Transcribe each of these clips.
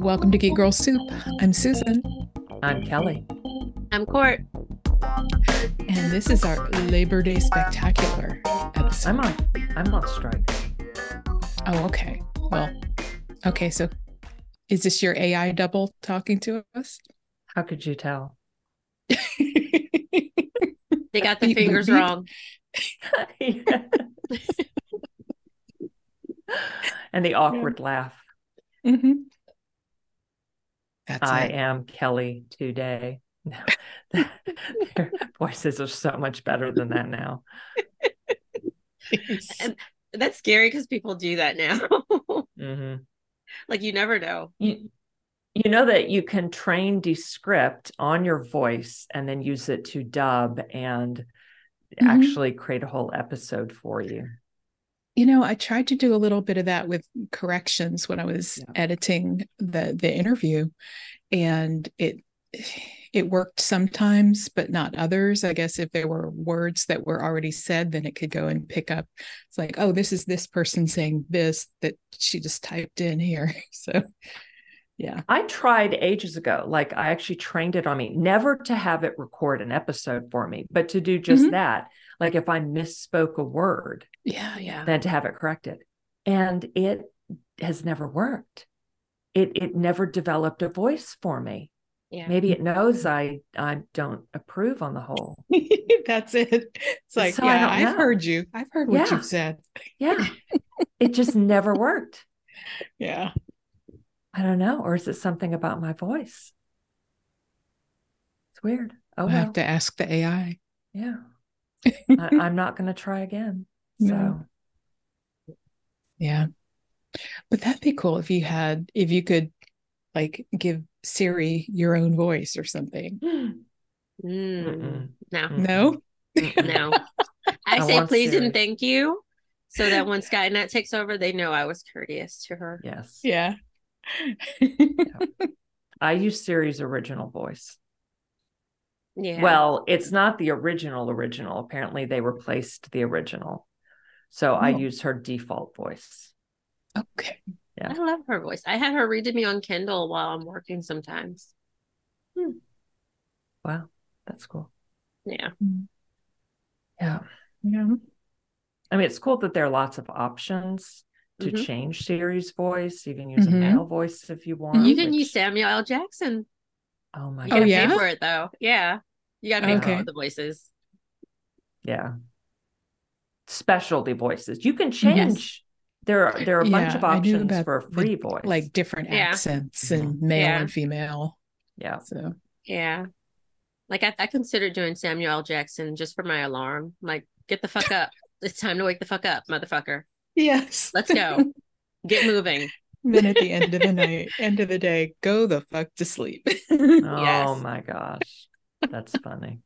Welcome to Geek Girl Soup. I'm Susan. I'm Kelly. I'm Cort. And this is our Labor Day Spectacular episode. I'm on I'm on strike. Oh, okay. Well, okay, so is this your AI double talking to us? How could you tell? They got the fingers beep. wrong. and the awkward laugh. hmm That's I it. am Kelly today. No, their voices are so much better than that now. And that's scary because people do that now. hmm like you never know. You, you know that you can train Descript on your voice and then use it to dub and Mhm. actually create a whole episode for you. You know, I tried to do a little bit of that with corrections when I was Yeah. editing the the interview, and it it worked sometimes, but not others. I guess if there were words that were already said, then it could go and pick up. It's like, oh, this is this person saying this that she just typed in here. So, yeah. I tried ages ago. Like I actually trained it on me, never to have it record an episode for me, but to do just Mhm. that. Like if I misspoke a word, Yeah, yeah. then to have it corrected. And it has never worked. It it never developed a voice for me. Yeah. Maybe it knows I I don't approve on the whole. That's it. It's like, So yeah, I've know. heard you. I've heard what Yeah. you've said. Yeah. it just never worked. Yeah. I don't know. Or is it something about my voice? It's weird. Oh I have well. to ask the AI. Yeah. I, I'm not gonna try again. So No. Yeah. But that'd be cool if you had, if you could like give Siri your own voice or something. Mm, no. No? No. I, I say please Siri. and thank you, so that when Skynet takes over, they know I was courteous to her. Yes. Yeah. I use Siri's original voice. Yeah. Well, it's not the original original. Apparently they replaced the original. So I Oh. use her default voice. okay. Yeah. I love her voice. I have her read to me on Kindle while I'm working sometimes. Hmm. Wow. That's cool. Yeah. Yeah. Yeah. I mean, it's cool that there are lots of options to Mhm. change Siri's voice. You can use Mhm. a male voice if you want. You can which- use Samuel L. Jackson. Oh my You god. gotta yeah? pay for it though. Yeah. You gotta pay for Okay. all the voices. Yeah. Specialty voices. You can change. There are there are a bunch of options for a the, free voice. Like different Yeah. accents mm-hmm. and male Yeah. and female. yeah. So, Yeah. Like I, I considered doing Samuel L. Jackson just for my alarm. Like, get the fuck up. It's time to wake the fuck up, motherfucker. yes. Let's go. Get moving. Then at the end of the night, end of the day, go the fuck to sleep. Oh Yes. my gosh. That's funny.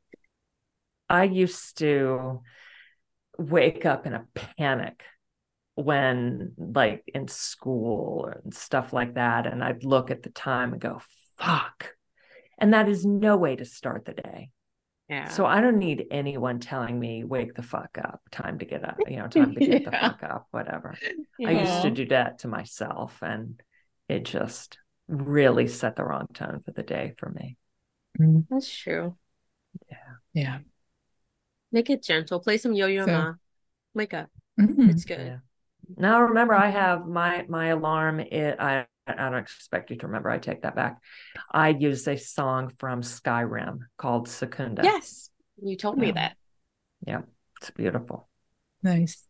I used to wake up in a panic when like in school and stuff like that and I'd look at the time and go fuck. And that is no way to start the day. Yeah. So I don't need anyone telling me wake the fuck up, time to get up, you know, time to get the fuck up, whatever. I used to do that to myself and it just really set the wrong tone for the day for me. That's true. yeah. Yeah. Make it gentle. Play some Yo Yo So- Ma. Wake up. Mhm. It's good. Yeah. Now remember, I have my my alarm. It I I don't expect you to remember. I take that back. I use a song from Skyrim called Secunda. Yes. You told me that. yeah, it's beautiful. Nice.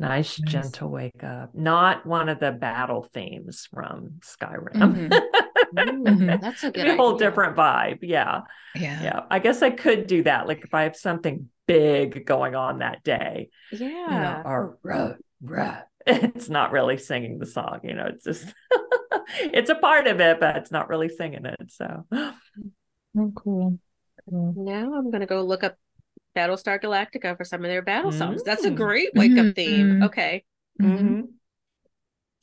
Nice, Nice. gentle wake up. Not one of the battle themes from Skyrim. Mhm. Mhm. That's a good a whole idea. different vibe. Yeah, Yeah. yeah. I guess I could do that. Like if I have something big going on that day, Yeah. you know, or ruh, ruh. It's not really singing the song, you know, it's just it's a part of it, but it's not really singing it. So Oh, cool. Cool. Now I'm gonna go look up Battlestar Galactica for some of their battle songs. That's a Mm. great wake up Mhm. theme. Okay. Mhm. mhm.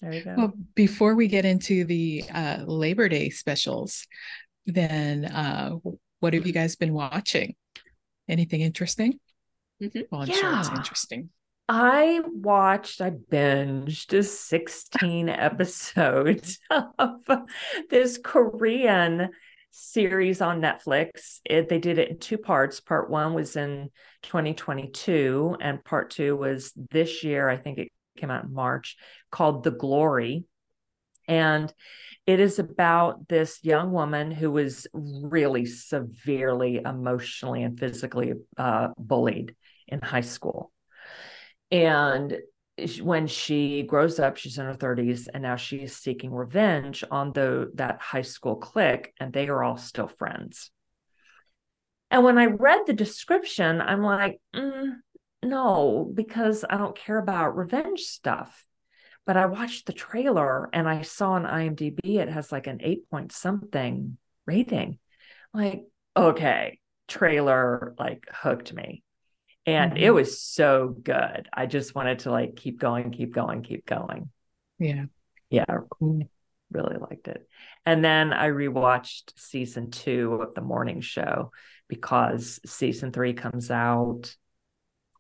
there you go. Well, before we get into the uh, Labor Day specials, then uh, what have you guys been watching? Anything interesting? Mhm. Well, I'm sure it's Yeah. interesting. I watched, I binged 16 episodes of this Korean series on Netflix. It, they did it in two parts. Part one was in 2022, and part two was this year. I think it came out in March, called The Glory. And it is about this young woman who was really severely emotionally and physically uh, bullied in high school. And when she grows up, she's in her 30s, and now she is seeking revenge on the that high school clique, and they are all still friends. And when I read the description, I'm like, mm, no, because I don't care about revenge stuff. But I watched the trailer and I saw on IMDb it has like an eight point something rating. Like, okay, trailer like hooked me. And mm-hmm. it was so good. I just wanted to like keep going, keep going, keep going. Yeah. Yeah. Cool. Really liked it. And then I rewatched season two of the morning show because season three comes out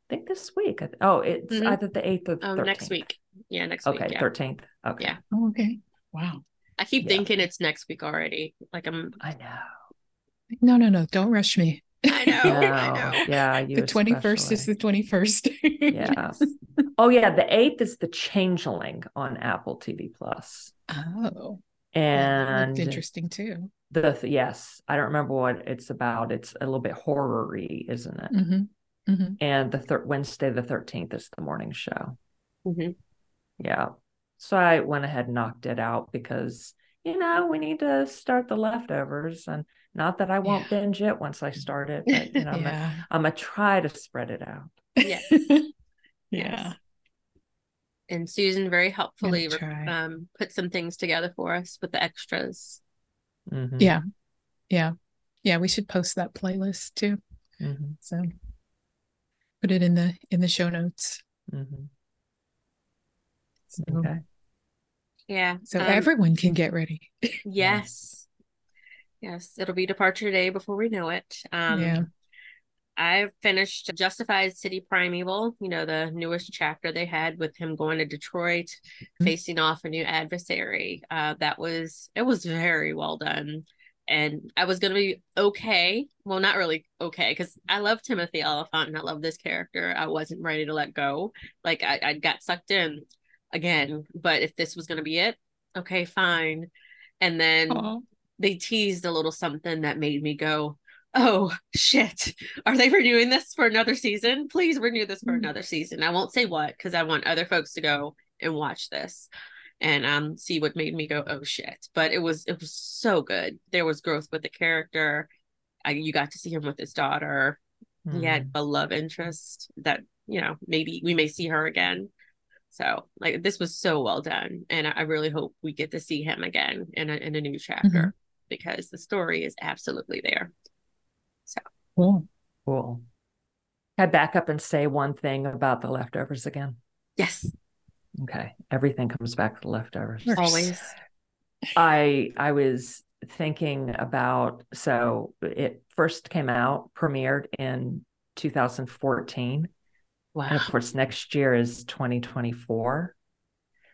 I think this week. Oh, it's mm-hmm. either the eighth or the oh, 13th. next week. Yeah, next okay, week. Okay, thirteenth. Okay. Yeah. Oh, okay. Wow. I keep yeah. thinking it's next week already. Like I'm. I know. No, no, no! Don't rush me. I know. No. I know. Yeah, the twenty first is the twenty first. yeah. Oh yeah, the eighth is the Changeling on Apple TV Plus. Oh. And interesting too. The yes, I don't remember what it's about. It's a little bit horror-y, isn't it? Mm-hmm. Mm-hmm. And the third Wednesday, the 13th is the morning show. Mm-hmm. Yeah. So I went ahead and knocked it out because, you know, we need to start the leftovers. And not that I won't yeah. binge it once I start it, but, you know, yeah. I'm going to try to spread it out. Yes. yeah. Yes. And Susan very helpfully um, put some things together for us with the extras. Mm-hmm. Yeah. Yeah. Yeah. We should post that playlist too. Mm-hmm. So put it in the in the show notes. Mm-hmm. So, okay. Yeah. So um, everyone can get ready. yes. Yes. It'll be departure day before we know it. Um, yeah. I finished Justified City Primeval, you know, the newest chapter they had with him going to Detroit, mm-hmm. facing off a new adversary. Uh, that was, it was very well done and I was gonna be okay. Well, not really okay, because I love Timothy Olyphant and I love this character. I wasn't ready to let go. Like I, I got sucked in again. But if this was gonna be it, okay, fine. And then Aww. they teased a little something that made me go, Oh shit. Are they renewing this for another season? Please renew this for mm-hmm. another season. I won't say what because I want other folks to go and watch this and um see what made me go oh shit but it was it was so good there was growth with the character I, you got to see him with his daughter mm. he had hmm. a love interest that you know maybe we may see her again so like this was so well done and i, I really hope we get to see him again in a, in a new chapter mm-hmm. because the story is absolutely there so cool cool I back up and say one thing about the leftovers again yes Okay. Everything comes back to the leftovers. Always. I I was thinking about so it first came out, premiered in 2014. Wow. And of course, next year is 2024.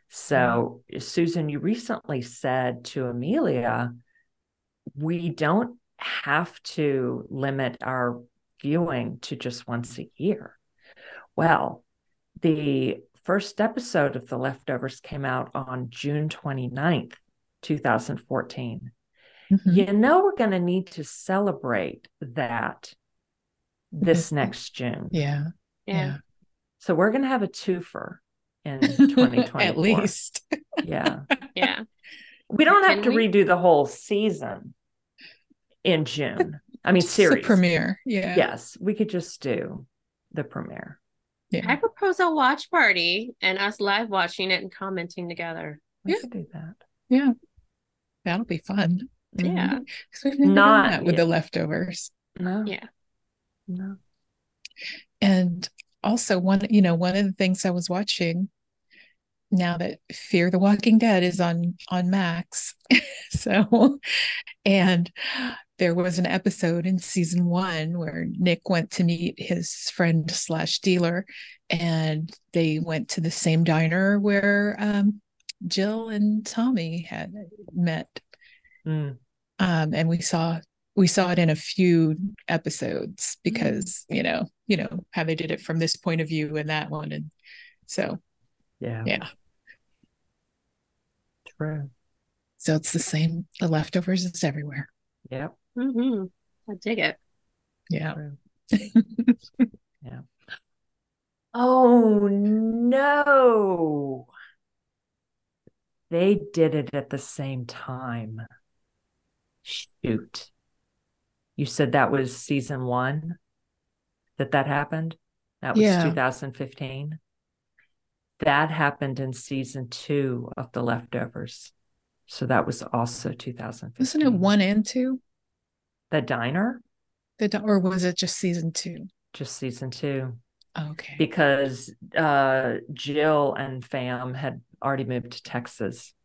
So, Susan, you recently said to Amelia, we don't have to limit our viewing to just once a year. Well, the first episode of The Leftovers came out on June 29th, 2014. Mm-hmm. You know, we're going to need to celebrate that this mm-hmm. next June. Yeah. Yeah. So we're going to have a twofer in 2020 at least. yeah. Yeah. We don't have to we? redo the whole season in June. I mean, series premiere. Yeah. Yes, we could just do the premiere. Yeah. I propose a watch party and us live watching it and commenting together. We yeah. do that. Yeah. That'll be fun. Yeah. Mm-hmm. Because we've never Not, done that with yeah. the leftovers. No. Yeah. No. And also one, you know, one of the things I was watching now that Fear the Walking Dead is on on Max. so and there was an episode in season one where Nick went to meet his friend slash dealer, and they went to the same diner where um, Jill and Tommy had met. Mm. Um, and we saw we saw it in a few episodes because you know you know how they did it from this point of view and that one, and so Yeah. yeah, True. so it's the same. The leftovers is everywhere. Yep. hmm I dig it. Yeah. Yeah. Oh no. They did it at the same time. Shoot. You said that was season one that that happened? That was Yeah. 2015. That happened in season two of The Leftovers. So that was also 2015. Wasn't it one and two? The Diner? The or was it just season two? Just season two. Okay. because uh, Jill and Fam had already moved to Texas.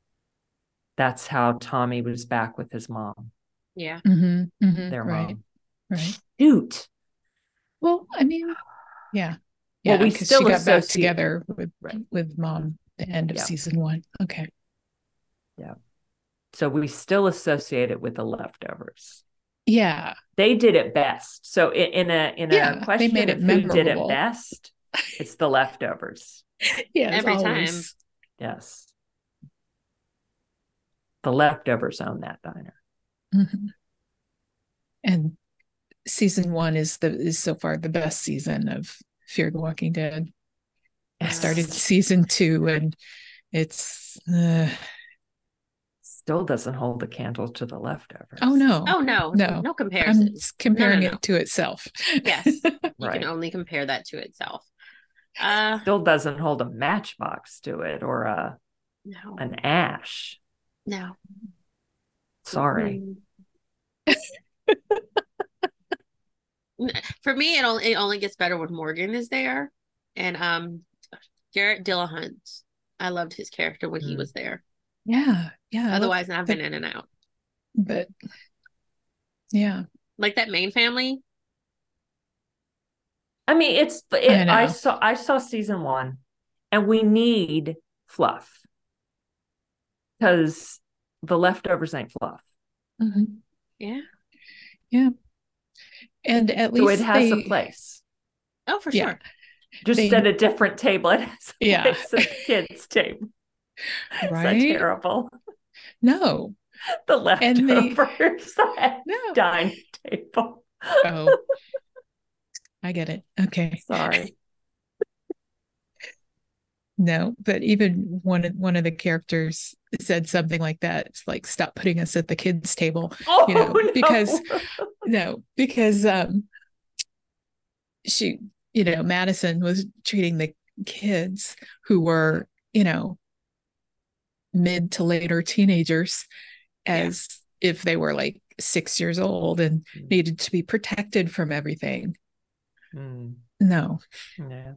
That's how Tommy was back with his mom, Yeah. hmm hmm their right. mom. Right. Shoot. Well, I mean, yeah. Well, Yeah, we because still she got back together with Right. with mom at the end of Yeah. season one. Okay. Yeah. So we still associate it with the leftovers. Yeah. They did it best. So i- in a in Yeah, a they question made of it who did it best, it's the leftovers. Yeah. as Every time. Yes. The leftovers own that diner. Mhm. And season one is the is so far the best season of Fear the Walking Dead. I started season two and it's uh, Still doesn't hold the candle to the leftovers. oh no. Oh no, No. no I'm comparison. s- comparing no, no. it to itself. Yes. You Right. can only compare that to itself. Uh still doesn't hold a matchbox to it or a no. an ash. No. Sorry. For me, it only it only gets better when Morgan is there, and um, Garrett Dillahunt. I loved his character when he Mm. was there. yeah. Yeah. I love- Otherwise, I've been in and out. but yeah. Like that main family. I mean, it's I it, I, know. saw I saw season one, and we need fluff because the leftovers ain't fluff. Mhm. Yeah. Yeah. And at So least it has they, a place, Oh, for Yeah. sure. just They- at a different table. It has a Yeah. place at the kids' table. Is that right? terrible? No, The And they- leftovers at no. dining table. Oh, I get it. Okay. Sorry. No, but even one of one of the characters said something like that. It's like, stop putting us at the kids' table. Oh, know, no. because- No, because um she, you know, Madison was treating the kids who were, you know, mid to later teenagers as if they were like six years old and Mm. needed to be protected from everything. Hmm, No. yeah.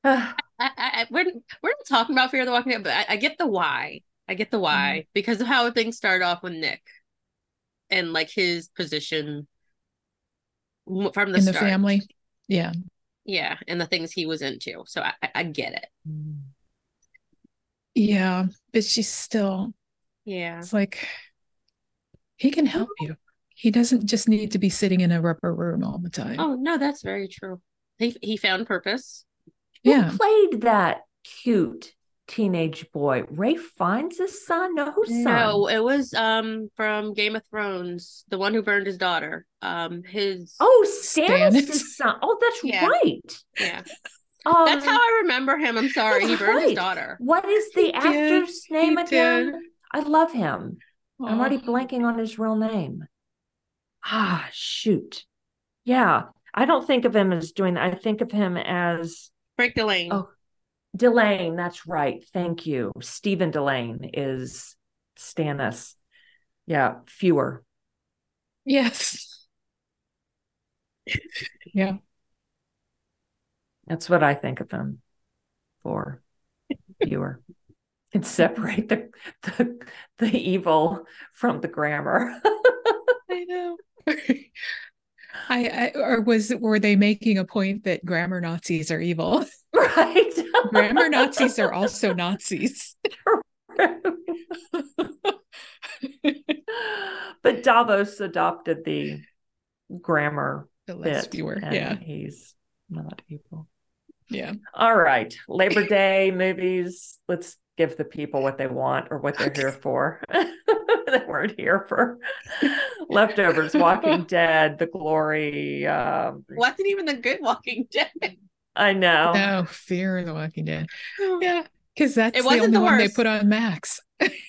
I, I, I- we're we're not talking about Fear of the Walking Dead, but I, I get the why. I get the why because of how things start off with Nick and like his position from the in the start. family. Yeah. Yeah, and the things he was into. So I, I- get it. hmm. Yeah. But she's still Yeah. It's like he can help you. He doesn't just need to be sitting in a rubber room all the time. Oh no, that's very true. He he found purpose. Yeah. Who played that cute teenage boy? Ray Fiennes' son? No, whose son? No, it was um from Game of Thrones, the one who burned his daughter. Um, his Oh, Stannis' son. Oh, that's Yeah. right. yeah. Um, That's how I remember him. I'm sorry, he burned his daughter. What is the He did. actor's name He again? did. I love him. I'm already blanking on his real name. Ah, shoot. Yeah, I don't think of him as doing that. I think of him as Frank Dillane. Oh, Dillane. That's right. Thank you. Stephen Dillane is Stannis. Yeah, fewer. Yes. yeah. That's what I think of him for. Fewer. and separate the the, the evil from the grammar. I know. I, I or was were they making a point that grammar Nazis are evil? right. grammar Nazis are also Nazis. but Davos adopted the grammar The less bit, fewer. Yeah. he's not evil. Yeah. All right, Labor Day movies. Let's give the people what they want or what they're here for. they weren't here for leftovers, Walking Dead, The Glory. Um, Wasn't even the good Walking Dead. I know. No, Fear of the Walking Dead. Yeah. Because that's It the wasn't only the one they put on Max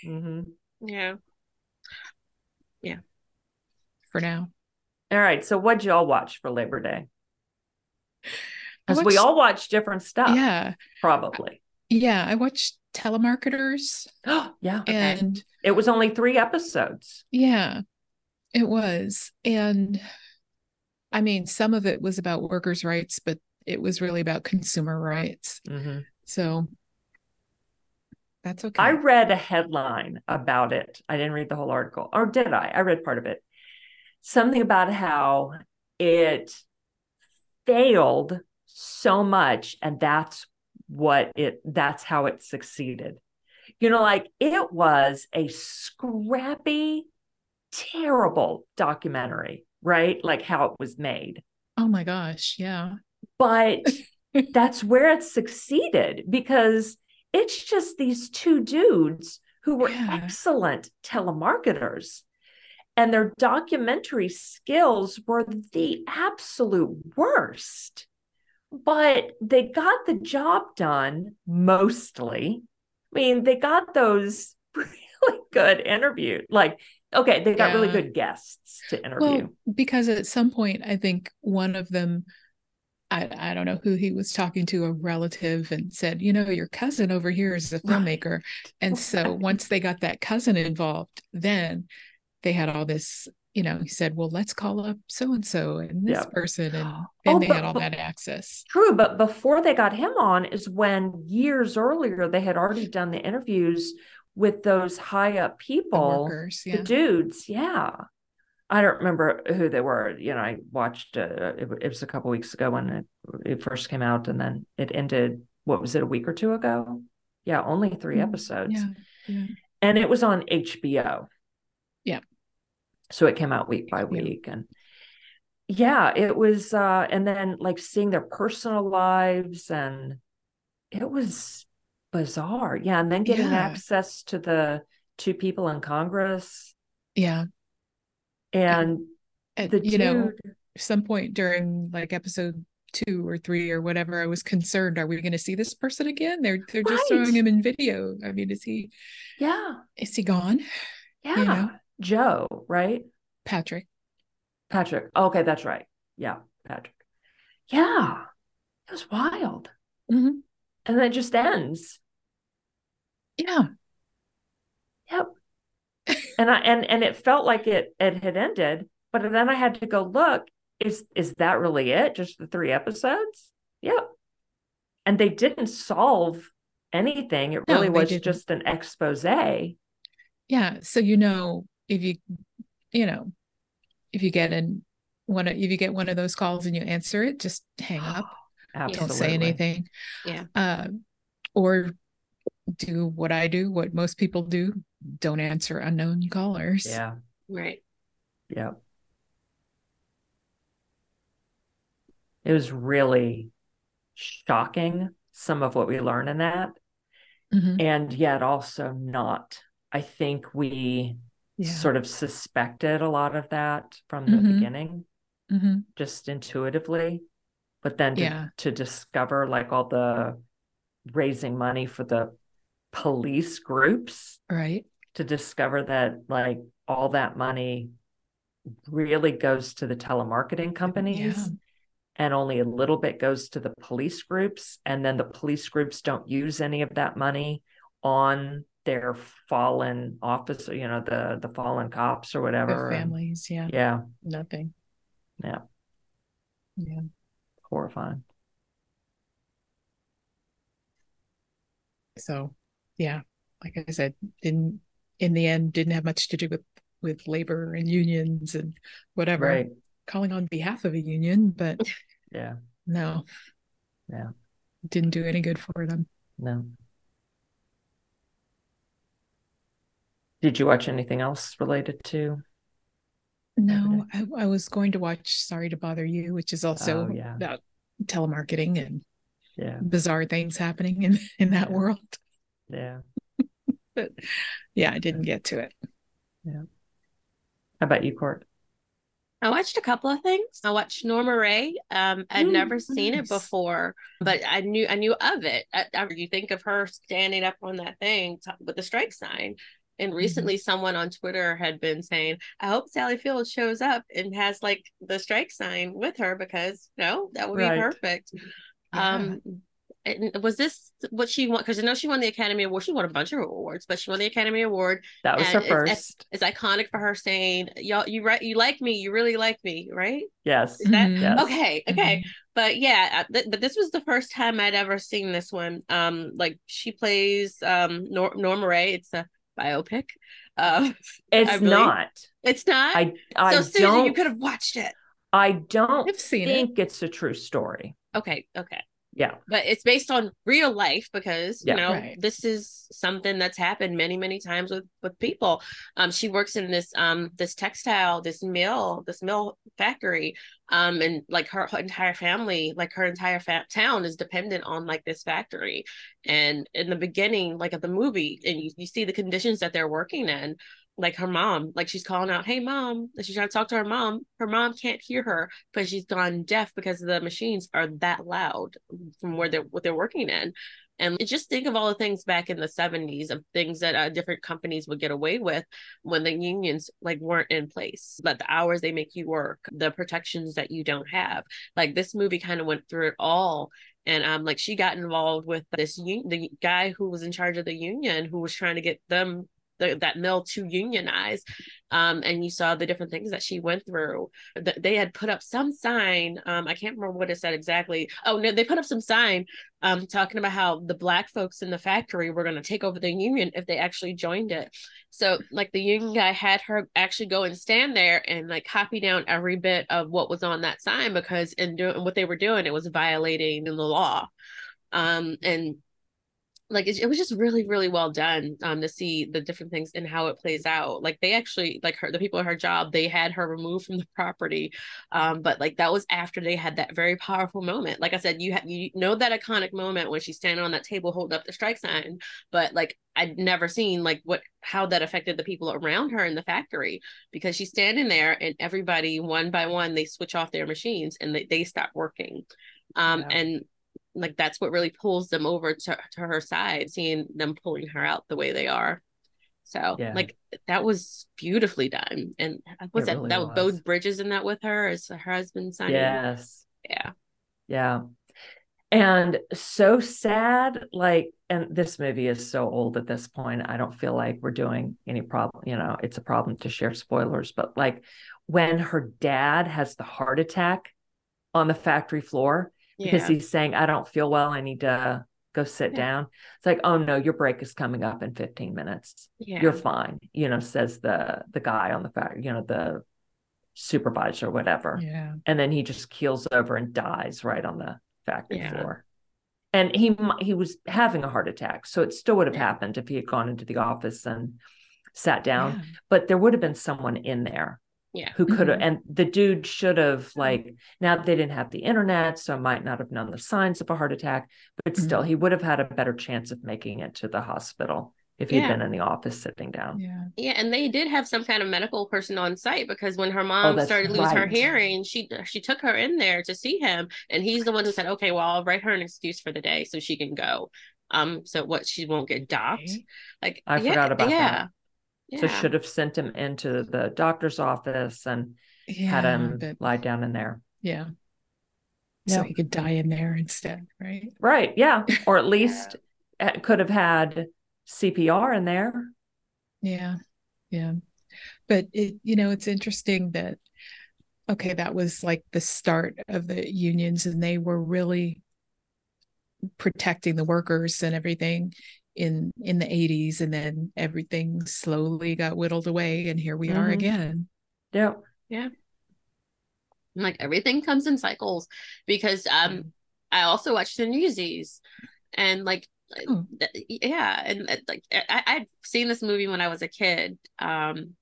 Mhm. Yeah. Yeah. For now. All right, so what'd y'all watch for Labor Day? Because we all watch different stuff. Yeah. probably. Yeah. I watched telemarketers Oh, yeah, and it was only three episodes. yeah, it was. And I mean, some of it was about workers' rights, but it was really about consumer rights. Mhm. So that's okay. I read a headline about it. I didn't read the whole article, or did I? I read part of it. Something about how it failed so much, and that's what it, that's how it succeeded. You know, like it was a scrappy, terrible documentary, right? Like how it was made. oh my gosh. Yeah. But that's where it succeeded because it's just these two dudes who were Yeah. excellent telemarketers and their documentary skills were the absolute worst but they got the job done mostly i mean they got those really good interview like okay they got really good guests to interview Well, because at some point, I think one of them, I, I don't know who he was talking to, a relative, and said, you know, your cousin over here is a Right. filmmaker. And so once they got that cousin involved, then they had all this, you know, he said, well, let's call up so and so and this person. And Oh, they but- had all but- that access. True, but before they got him on is when years earlier they had already done the interviews with those high up The people, workers. the dudes. Yeah. I don't remember who they were. You know, I watched uh, it, it was a couple weeks ago when it, it first came out and then it ended. What was it, a week or two ago? Yeah, only three Mm, episodes. Yeah. Yeah. And it was on HBO. Yeah. So it came out week by Yeah. week. And yeah, it was uh and then like seeing their personal lives and it was bizarre. Yeah. And then getting Yeah. access to the two people in Congress Yeah. and And, the you know, some point during like episode two or three or whatever, I was concerned, are we going to see this person again? They're they're just Right. throwing him in video. I mean, is he yeah, is he gone? yeah. know? Joe, right? Patrick. Patrick. Okay, that's right. Yeah, Patrick. Yeah. It was wild. Mhm. And then it just ends. Yeah. Yep. and I and and it felt like it it had ended, but then I had to go look. Is is that really it? Just the three episodes? Yep. And they didn't solve anything. It No, really was didn't. just an expose. Yeah. So you know, if you you know, if you get in one of if you get one of those calls and you answer it, just hang up. Absolutely. Don't say anything. Yeah. Uh, or do what I do, what most people do. Don't answer unknown callers. Yeah. Right. Yeah. It was really shocking some of what we learned in that. Mhm. And yet also not. I think we Yeah. sort of suspected a lot of that from the Mhm. beginning, Mhm. just intuitively. But then to, Yeah. to discover like all the raising money for the police groups, Right. to discover that like all that money really goes to the telemarketing companies Yeah. and only a little bit goes to the police groups and then the police groups don't use any of that money on their fallen officer you know the the fallen cops or whatever and- families. Yeah. yeah Nothing. yeah Yeah. horrifying So, yeah. like I said, didn't in the end didn't have much to do with with labor and unions and whatever. Right. Calling on behalf of a union, but Yeah. no, Yeah. didn't do any good for them. No. Did you watch anything else related to? No, I, I was going to watch Sorry to Bother You, which is also Oh, yeah. about telemarketing and Yeah. bizarre things happening in, in that Yeah. world. Yeah. But yeah, I didn't get to it. Yeah. How about you, Cort? I watched a couple of things. I watched Norma Rae. Um, I'd Mm, never seen nice. it before, but I knew I knew of it. I, I- you think of her standing up on that thing t- with the strike sign. And recently, someone on Twitter had been saying, "I hope Sally Field shows up and has like the strike sign with her because no, that would Right. be perfect." Yeah. Um, and was this what she won? Because I know she won the Academy Award. She won a bunch of awards, but she won the Academy Award That was her it's- first. it's iconic for her saying, "Y'all, you right, you like me, you really like me, right?" Yes. Is that. Yes. okay? Okay, but yeah, th- but this was the first time I'd ever seen this one. Um, like she plays um Nor- Norma Rae. It's a biopic. Uh, It's believe- not. it's not. I I so Susan, don't you could have watched it. I don't I've seen it. think it's a true story. Okay, okay. Yeah. but it's based on real life because you know Right. this is something that's happened many many times with with people um she works in this um this textile this mill this mill factory um and like her, her entire family like her entire fa- town is dependent on like this factory and in the beginning like of the movie and you, you see the conditions that they're working in like her mom like she's calling out hey mom and she's trying to talk to her mom. Her mom can't hear her because she's gone deaf because the machines are that loud from where they're what they're working in. And just think of all the things back in the 70s of things that uh, different companies would get away with when the unions like weren't in place but the hours they make you work the protections that you don't have. Like this movie kind of went through it all. And um like she got involved with this un- the guy who was in charge of the union who was trying to get them the, that mill to unionize um and you saw the different things that she went through. Th- they had put up some sign um i can't remember what it said exactly. Oh no they put up some sign um talking about how the black folks in the factory were going to take over the union if they actually joined it. So like the union guy had her actually go and stand there and like copy down every bit of what was on that sign because in doing what they were doing it was violating the law. Um and like it, it was just really really well done um to see the different things and how it plays out. Like they actually like her the people at her job they had her removed from the property um but like that was after they had that very powerful moment. Like i said you have you know that iconic moment when she's standing on that table holding up the strike sign but like i'd never seen like what how that affected the people around her in the factory because she's standing there and everybody one by one they switch off their machines and they, they stop working. Um Yeah. and like that's what really pulls them over to, to her side seeing them pulling her out the way they are so Yeah. like that was beautifully done and what's that really that was was. Beau Bridges in that with her as her husband signing Yes. yeah Yeah. And so sad, like, and this movie is so old at this point. I don't feel like we're doing any problem, you know, it's a problem to share spoilers, but like when her dad has the heart attack on the factory floor because yeah he's saying, I don't feel well, I need to go sit Yeah. down. It's like, oh no, your break is coming up in 15 minutes. yeah You're fine, you know, says the the guy on the factory, you know, the supervisor or whatever Yeah. and then he just keels over and dies right on the factory Yeah. floor. And he he was having a heart attack, so it still would have happened if he had gone into the office and sat down. But there would have been someone in there Yeah. who could have, Mhm. and the dude should have like. Now they didn't have the internet, so might not have known the signs of a heart attack. But still, he would have had a better chance of making it to the hospital if he'd Yeah. been in the office sitting down. Yeah. Yeah, and they did have some kind of medical person on site because when her mom Oh, started to lose her hearing, she she took her in there to see him, and he's the one who said, "Okay, well, I'll write her an excuse for the day so she can go." Um, so what she won't get docked. Like I yeah, forgot about yeah, that. Yeah. So should have sent him into the doctor's office and Yeah. had him but lie down in there. yeah. Yeah. So he could die in there instead, right? Right. Yeah. Or at least could have had CPR in there. Yeah. Yeah. But it, you know, it's interesting that, okay, that was like the start of the unions and they were really protecting the workers and everything in in the 80s and then everything slowly got whittled away and here we are Mhm. again Yeah. Yeah like everything comes in cycles because um I also watched the Newsies and like Oh. th- yeah and uh, like I I'd seen this movie when I was a kid um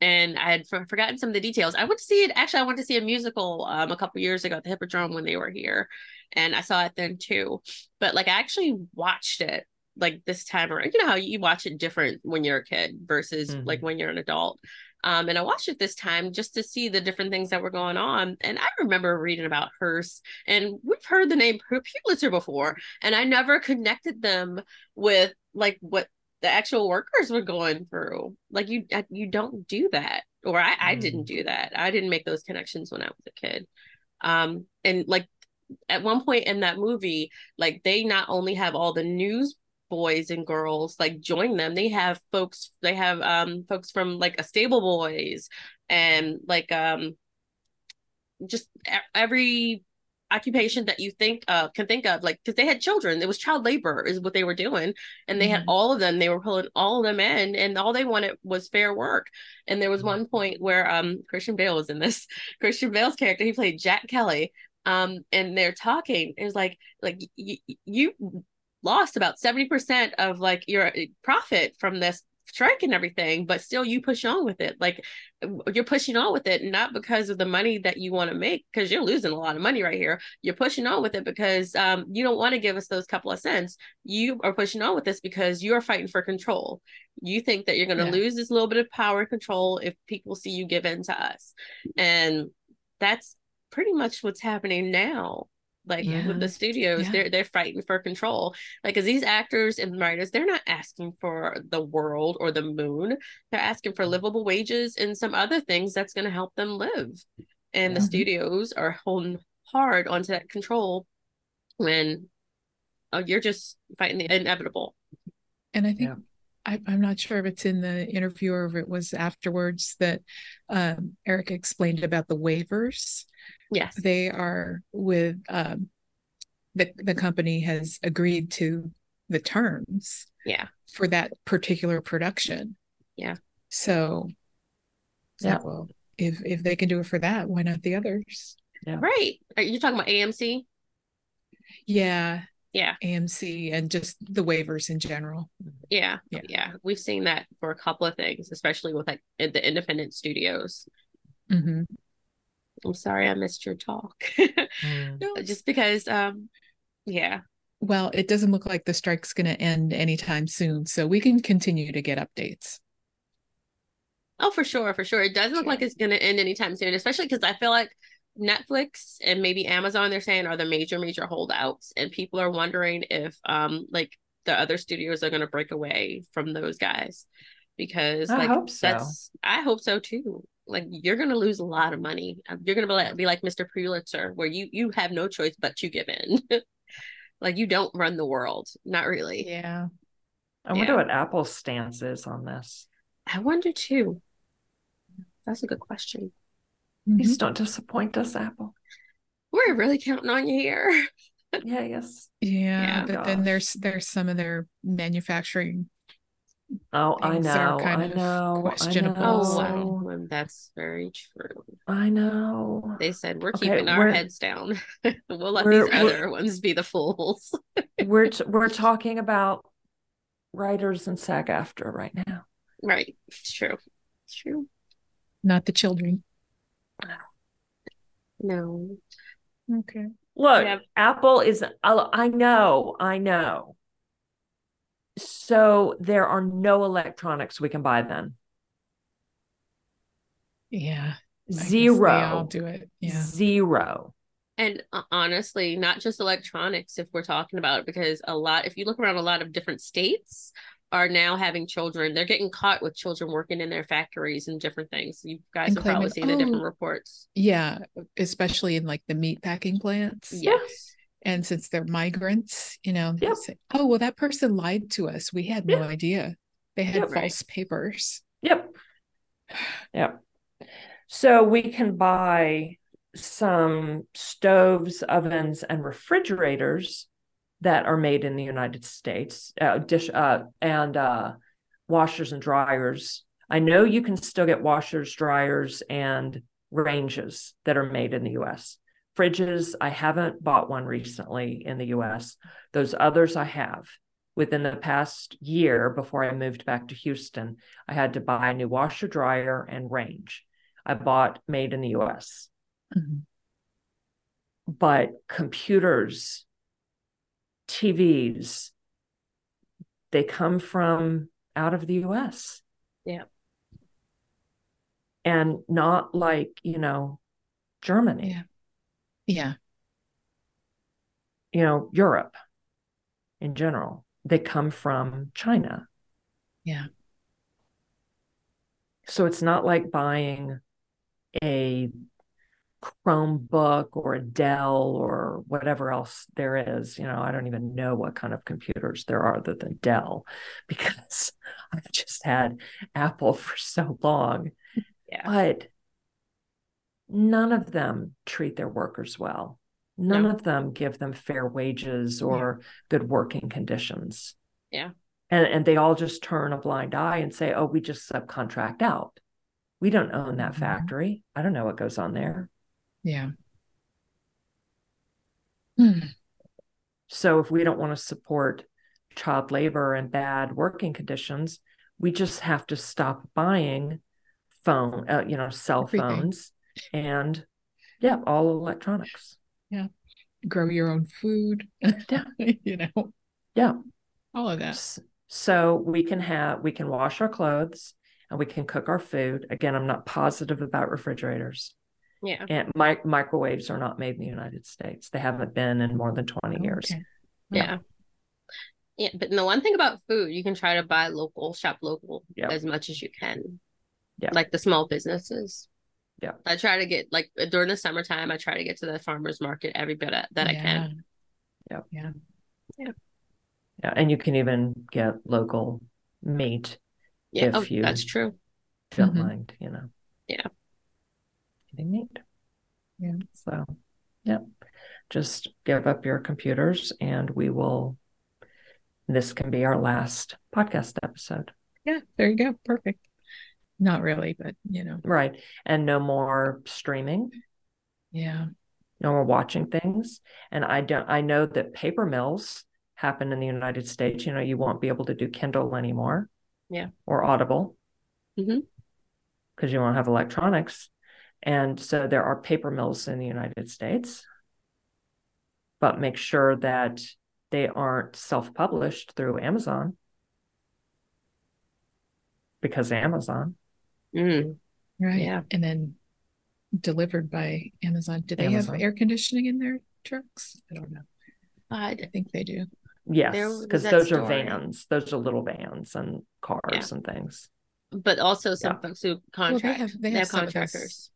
and I had for- forgotten some of the details. I went to see it actually I went to see a musical um a couple years ago at the Hippodrome when they were here and I saw it then too but like I actually watched it like this time around you know how you watch it different when you're a kid versus Mhm. like when you're an adult um, and I watched it this time just to see the different things that were going on. And I remember reading about Hearst, and we've heard the name Pu- Pulitzer before, and I never connected them with like what the actual workers were going through. Like you, uh, you don't do that, or I, I Mm. didn't do that. I didn't make those connections when I was a kid. Um, and like at one point in that movie, like they not only have all the news boys and girls like join them. They have folks they have um folks from like a stable boys and like um just every occupation that you think uh can think of like because they had children. It was child labor is what they were doing. And they had Mhm. all of them. They were pulling all of them in and all they wanted was fair work. And there was one point where um christian bale was in this. Christian bale's character he played jack kelly um and they're talking. It was like like y- you lost about 70% of like your uh, profit from this strike and everything but still you push on with it. Like you're pushing on with it not because of the money that you want to make because you're losing a lot of money right here. You're pushing on with it because um, you don't want to give us those couple of cents. You are pushing on with this because you're fighting for control. You think that you're going to Yeah. lose this little bit of power and control if people see you give in to us. And that's pretty much what's happening now like with the studios Yeah. they're they're fighting for control. Like because these actors and writers they're not asking for the world or the moon. They're asking for mm-hmm. livable wages and some other things that's going to help them live. And the mm-hmm. studios are holding hard onto that control when oh, you're just fighting the inevitable. And I think Yeah. I, I'm not sure if it's in the interview or if it was afterwards that um, Erik explained about the waivers. Yes They are with um, the the company has agreed to the terms yeah for that particular production. Yeah. So, Yeah. like, well, if if they can do it for that, why not the others? right are you talking about amc Yeah, yeah AMC and just the waivers in general. yeah Yeah. yeah we've seen that for a couple of things especially with like the independent studios hmm i'm sorry i missed your talk. Mm. No, just because um yeah. Well, it doesn't look like the strike's going to end anytime soon, so we can continue to get updates. oh for sure for sure. It doesn't look like it's going to end anytime soon especially because i feel like netflix and maybe amazon they're saying are the major major holdouts and people are wondering if um like the other studios are going to break away from those guys because I like hope so. that's i hope so too like you're going to lose a lot of money uh, you're going to be like, be like mr pulitzer where you you have no choice but to give in like you don't run the world not really Yeah. I wonder Yeah. what Apple's stance is on this. i wonder too that's a good question Please mm-hmm. don't disappoint us, Apple. we're really counting on you here Yeah, yes. Yeah, Yeah. but then there's there's some of their manufacturing. Oh, I Things are know. kind I of know. questionable, I know. Oh so- that's very true. I know. They said we're Okay, keeping our we're- heads down. we'll let these other ones be the fools. we're t- we're talking about writers and SAG-AFTRA right now. right. It's true. It's true. Not the children. No. Okay. Look, Yeah. Apple is, I I know, I know. So there are no electronics we can buy then. Yeah. I guess They all Zero. do it. Yeah. Zero. And uh, honestly, not just electronics, if we're talking about it, because a lot, if you look around a lot of different states, are now having children. They're getting caught with children working in their factories and different things. You guys And have probably claiming, seen the different "Oh, reports. Yeah. Especially in like the meat packing plants. Yes. And since they're migrants, you know, Yep. say, oh, well, that person lied to us. We had no Yeah. idea. They had right. false papers. Yep. Yep. So we can buy some stoves, ovens, and refrigerators that are made in the United States, uh, dish uh, and uh, washers and dryers. I know you can still get washers, dryers, and ranges that are made in the U.S. Fridges, I haven't bought one recently in the U.S. Those others I have. Within the past year, before I moved back to Houston, I had to buy a new washer, dryer, and range. I bought made in the U.S. Mm-hmm. But computers, TVs, they come from out of the US. Yeah. And not like, you know, Germany. Yeah. Yeah. You know, Europe in general. They come from China. Yeah. So it's not like buying a Chromebook or a Dell or whatever else there is. You know, I don't even know what kind of computers there are other than Dell because I've just had Apple for so long. Yeah. But none of them treat their workers well. None no. of them give them fair wages or yeah. good working conditions. Yeah. And and they all just turn a blind eye and say, "Oh, we just subcontract out." We don't own that mm-hmm. factory. I don't know what goes on there. Yeah. Hmm. So if we don't want to support child labor and bad working conditions, we just have to stop buying phone, uh, you know, cell Everything. phones and yeah, all electronics. Yeah. Grow your own food. Yeah. you know. Yeah. All of that. So we can have we can wash our clothes and we can cook our food. Again, I'm not positive about refrigerators. Yeah. And mi- microwaves are not made in the United States. They haven't been in more than 20 okay. years. Yeah. Yeah. But the one thing about food, you can try to buy local, shop local yep. as much as you can. Yeah. Like the small businesses. Yeah. I try to get like during the summertime, I try to get to the farmer's market every bit that yeah. I can. Yeah. Yeah. Yeah. Yeah. And you can even get local meat. Yeah. If oh, you that's true. Don't mm-hmm. mind, you know. Yeah getting meat Yeah. So, yeah, just give up your computers and we will. This can be our last podcast episode. Yeah, there you go. Perfect. Not really, but you know. Right. And no more streaming. Yeah. No more watching things. And I don't, I know that paper mills happen in the United States. You know, you won't be able to do Kindle anymore. Yeah. Or Audible. Mm-hmm. Because you won't have electronics. And so there are paper mills in the United States, but make sure that they aren't self published through Amazon because Amazon. Mm. Right. Yeah. And then delivered by Amazon. Do they Amazon. have air conditioning in their trucks? I don't know. I think they do. Yes, because those story. are vans. Those are little vans and cars yeah. and things. But also some yeah. folks who contract. Well, they have, they have, they have contractors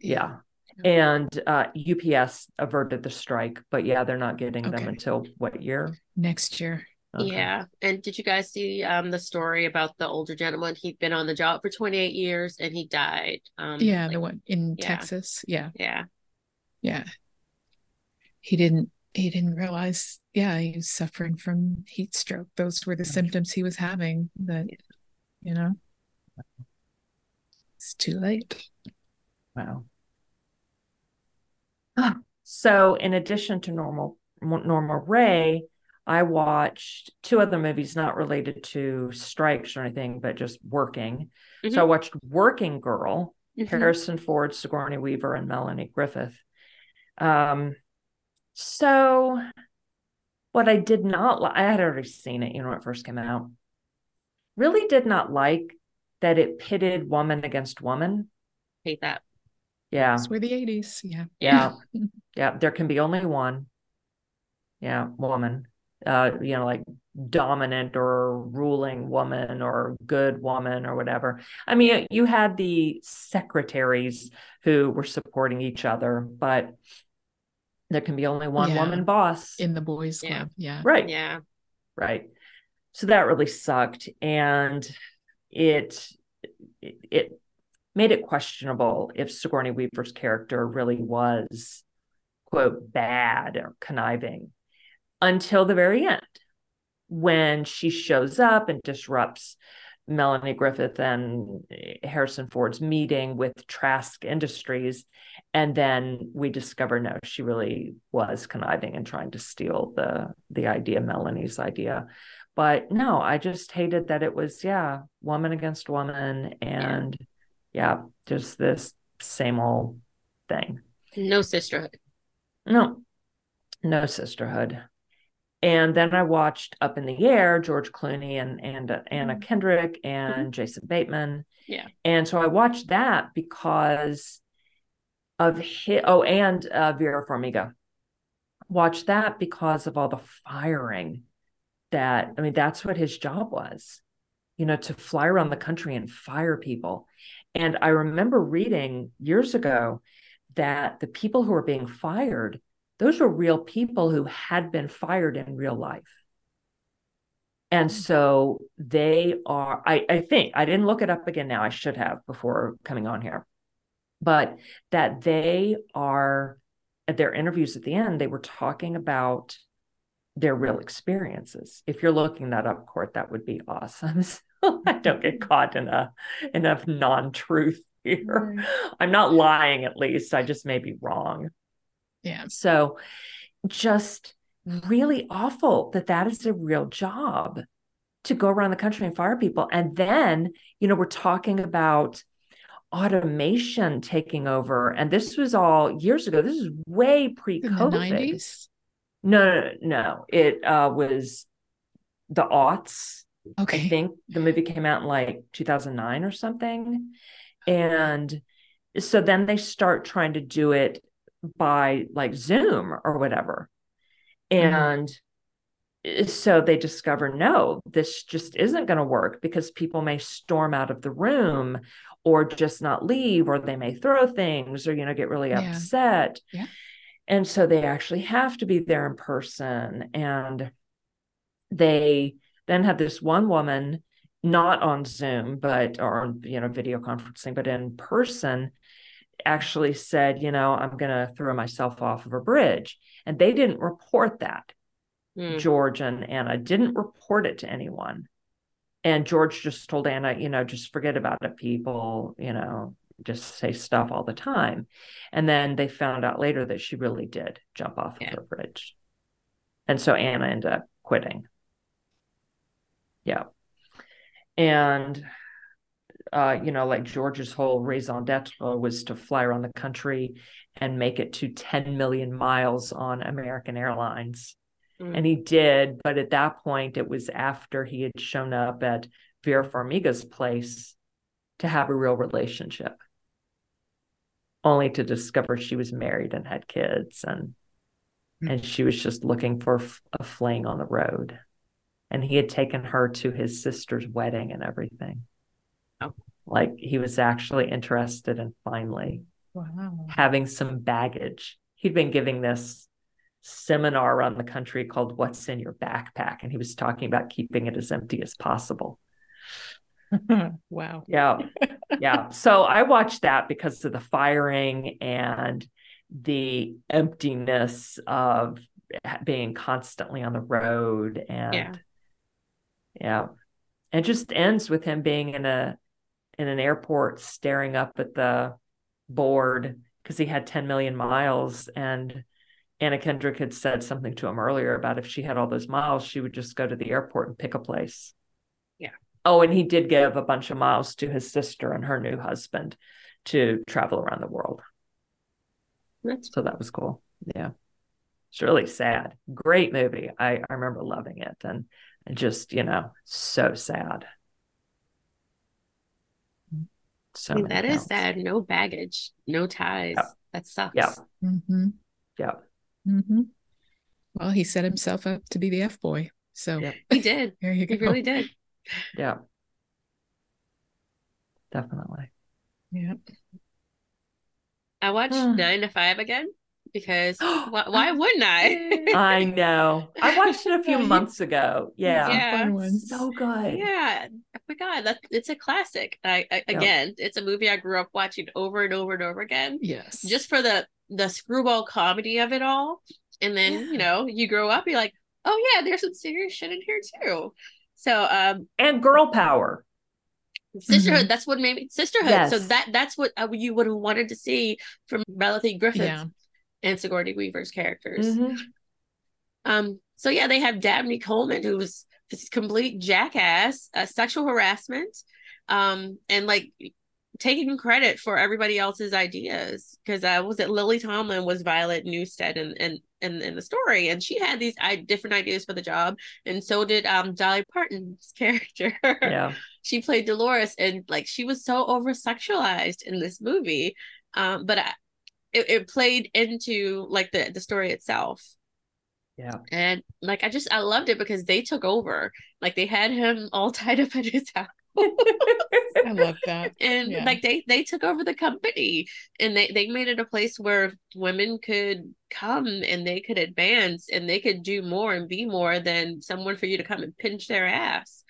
yeah. And uh, UPS averted the strike, but yeah, they're not getting okay. them until what year? Next year. Okay. Yeah. And did you guys see um, the story about the older gentleman? He'd been on the job for 28 years and he died. Um, yeah, like, the one in yeah. Texas. Yeah. Yeah. Yeah. He didn't he didn't realize, yeah, he was suffering from heat stroke. Those were the symptoms he was having that, you know, it's too late. Wow. So, in addition to normal Norma Rae, I watched two other movies not related to strikes or anything, but just working. Mm-hmm. So I watched Working Girl, mm-hmm. Harrison Ford, Sigourney Weaver, and Melanie Griffith. Um, so what I did not like, I had already seen it, you know, when it first came out. Really did not like that it pitted woman against woman. Hate that. Yeah. Those were the 80s. Yeah. Yeah. yeah. There can be only one. Yeah. Woman. Uh, you know, like dominant or ruling woman or good woman or whatever. I mean, you had the secretaries who were supporting each other, but there can be only one yeah. woman boss in the boys' club. Yeah. Right. Yeah. Right. So that really sucked. And it, it, it made it questionable if Sigourney Weaver's character really was, quote, bad or conniving. Until the very end when she shows up and disrupts Melanie Griffith and eh, Harrison Ford's meeting with Trask Industries. And then we discover no, she really was conniving and trying to steal the the idea, Melanie's idea. But no, I just hated that it was, yeah, woman against woman and yeah, yeah just this same old thing. No sisterhood. No, no sisterhood. And then I watched Up in the Air, George Clooney and and uh, Anna mm-hmm. Kendrick and mm-hmm. Jason Bateman. Yeah. And so I watched that because of his, oh, and uh, Vera Farmiga. Watched that because of all the firing that I mean, that's what his job was, you know, to fly around the country and fire people. And I remember reading years ago that the people who were being fired those were real people who had been fired in real life. And mm-hmm. so they are, I, I think, I didn't look it up again now. I should have before coming on here, but that they are, at their interviews at the end, they were talking about their real experiences. If you're looking that up, Cort, that would be awesome. So I don't get caught in a enough non-truth here. Right. I'm not lying, at least. I just may be wrong. Yeah. So just really awful that that is a real job to go around the country and fire people. And then, you know, we're talking about automation taking over. And this was all years ago. This is way pre COVID. No, no, no. It uh, was the aughts. Okay. I think the movie came out in like 2009 or something. And so then they start trying to do it by like Zoom or whatever. Mm-hmm. And mm-hmm. so they discover no, this just isn't going to work because people may storm out of the room or just not leave, or they may throw things or, you know, get really yeah. upset. Yeah. And so they actually have to be there in person. And they then have this one woman, not on Zoom, but or you know, video conferencing, but in person actually said, you know, I'm going to throw myself off of a bridge. And they didn't report that. Mm. George and Anna didn't report it to anyone. And George just told Anna, you know, just forget about it, people, you know, just say stuff all the time. And then they found out later that she really did jump off yeah. of a bridge. And so Anna ended up quitting. Yeah. And uh, you know, like George's whole raison d'etre was to fly around the country and make it to 10 million miles on American Airlines. Mm. And he did, but at that point, it was after he had shown up at Vera Farmiga's place to have a real relationship, only to discover she was married and had kids, and mm. and she was just looking for a fling on the road. And he had taken her to his sister's wedding and everything. Like he was actually interested in finally wow. having some baggage. He'd been giving this seminar around the country called What's in Your Backpack? And he was talking about keeping it as empty as possible. wow. Yeah. Yeah. so I watched that because of the firing and the emptiness of being constantly on the road and yeah. yeah. It just ends with him being in a in an airport staring up at the board because he had 10 million miles and Anna Kendrick had said something to him earlier about if she had all those miles, she would just go to the airport and pick a place. Yeah. Oh, and he did give a bunch of miles to his sister and her new husband to travel around the world. That's so that was cool. Yeah. It's really sad. Great movie. I, I remember loving it and, and just, you know, so sad. So I mean, that is sad. No baggage, no ties. Yeah. That sucks. Yeah. Mm-hmm. Yeah. Mm-hmm. Well, he set himself up to be the F boy. So yeah. he did. There you go. He really did. Yeah. Definitely. Yeah. I watched Nine to Five again because why, why, wouldn't I? I know. I watched it a few months ago. Yeah, yeah, so good. Yeah, my god, that it's a classic. I, I again, it's a movie I grew up watching over and over and over again. Yes, just for the the screwball comedy of it all, and then yeah. you know you grow up, you're like, oh yeah, there's some serious shit in here too. So um and girl power. sisterhood Mm-hmm. that's what made me sisterhood so that that's what uh, you would have wanted to see from Melanie Griffith Yeah. and Sigourney Weaver's characters Mhm. um so yeah they have Dabney Coleman who's this complete jackass uh, sexual harassment um and like taking credit for everybody else's ideas. Because uh was it? Lily Tomlin was Violet Newstead and and in, in the story and she had these I, different ideas for the job and so did um Dolly Parton's character. Yeah. she played Dolores and like she was so over sexualized in this movie um but I, it, it played into like the the story itself Yeah. and like I just I loved it because they took over like they had him all tied up in his house I love that. and Yeah. like they they took over the company and they they made it a place where women could come and they could advance and they could do more and be more than someone for you to come and pinch their ass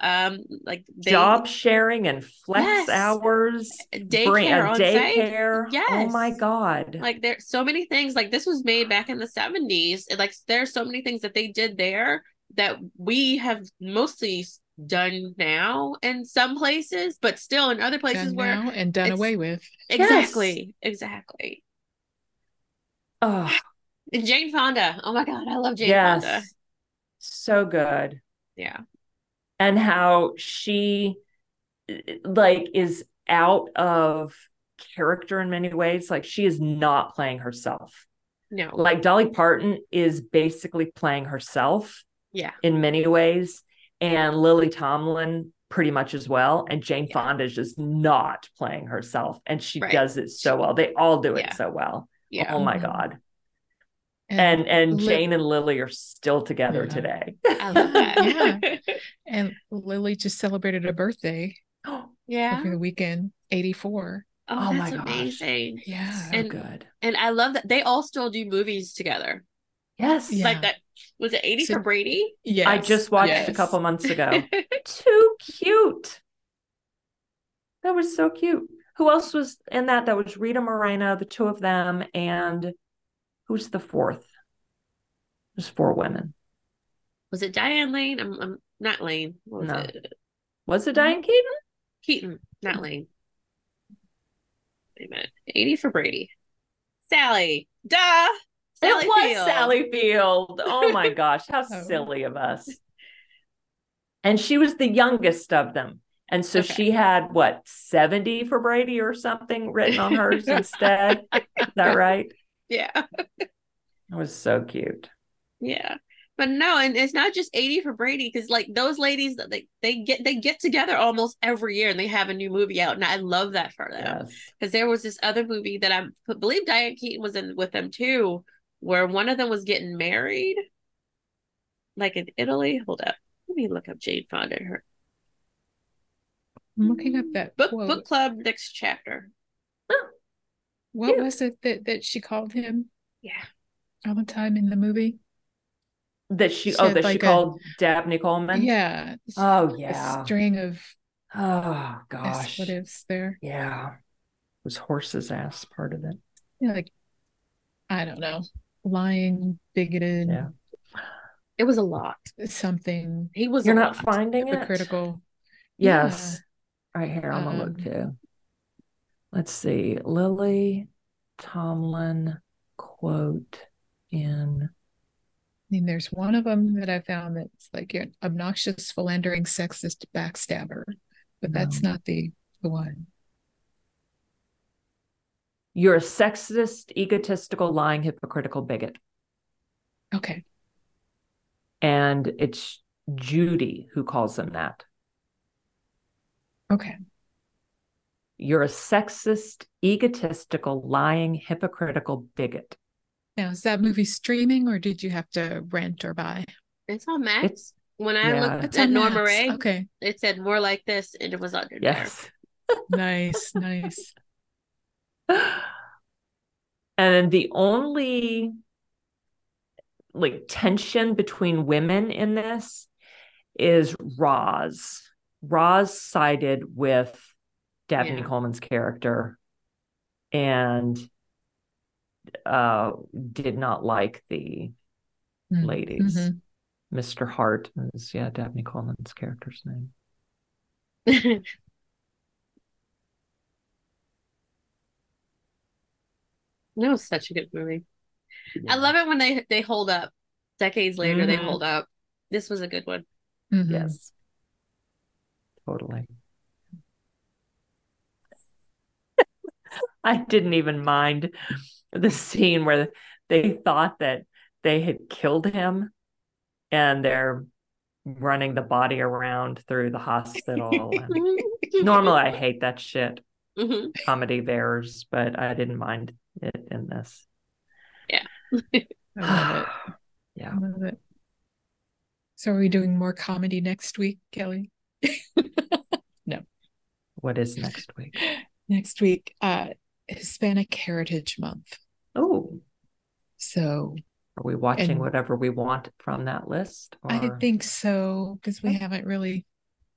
um like they, Job sharing and flex Yes. hours. daycare bring- a on site daycare. Oh my God. like there's so many things like this was made back in the 70s and like there's so many things that they did there that we have mostly done now in some places but still in other places Done where now and done away with. exactly exactly oh, and jane fonda oh my god i love jane fonda. So good. yeah and how she like is out of character in many ways like she is not playing herself no like dolly parton is basically playing herself yeah in many ways and lily tomlin pretty much as well and jane Yeah. fonda is just not playing herself and she Right. does it so well they all do it Yeah. so well yeah oh my Mhm. god and and Li- jane and lily are still together Yeah. today i love that and Lily just celebrated a birthday Oh yeah over the weekend, 84. oh, Oh my that's gosh. amazing Yeah. so And- good and i love that they all still do movies together yes Yeah. like that was it 80 So- for brady Yes. I just watched a couple months ago. Too cute. That was so cute. Who else was in that? That was Rita Moreno, the two of them, and who's the fourth? There's four women. was it diane lane i'm, I'm not lane what was No. it Was it mm-hmm. Diane Keaton? keaton not hmm. lane wait a minute 80 for brady sally duh Sally it was Field. Sally Field. Oh my gosh, how Oh. silly of us. And she was the youngest of them. And so Okay. she had what, 70 for Brady or something written on hers instead? Is that right? Yeah It was so cute. Yeah. But no, and it's not just 80 for Brady because like those ladies that they, they get they get together almost every year and they have a new movie out and I love that for them. Yes. Because there was this other movie that I believe Diane Keaton was in with them too, where one of them was getting married, like in Italy. Hold up, let me look up Jane Fonda. Her I'm looking up that book quote. book club next chapter. What cute. was it that, that she called him Yeah, all the time in the movie? That she, She oh, that she like a- called Dabney Coleman. Yeah. Oh A yeah. string of Oh gosh. what is there. Yeah. Was horse's ass part of it? Know, like, I don't know, lying, bigoted, Yeah. it was a lot. something He was. You're not lot. finding it. Critical. Yes. Right here, I'm gonna look Um, too. Let's see. Lily Tomlin quote in I mean, there's one of them that I found that's like an obnoxious, philandering, sexist backstabber, but that's not the the one. You're a sexist, egotistical, lying, hypocritical bigot. Okay. And it's Judy who calls him that. Okay. You're a sexist, egotistical, lying, hypocritical bigot. Now, is that movie streaming or did you have to rent or buy? It's on Max. It's- when I yeah. looked It's at on Norma Rae, Okay. it said more like this, and it was under Yes. Nice, nice. and then the only like tension between women in this is Roz. Roz sided with Dabney Yeah. Coleman's character and uh did not like the Mm, ladies. mhm. Mr. Hart is yeah Dabney Coleman's character's name. That was such a good movie. I love it when they they hold up. Decades later, they Mhm. hold up. This was a good one. Mhm. Yes. Totally. I didn't even mind the scene where they thought that they had killed him and they're running the body around through the hospital. And normally I hate that shit, Mhm. comedy bears, but I didn't mind it in this. I love it. yeah. I love it. So are we doing more comedy next week, Kelly? No. What is next week? Next week, uh Hispanic Heritage Month. Oh, So are we watching And- whatever we want from that list? I think so because we haven't really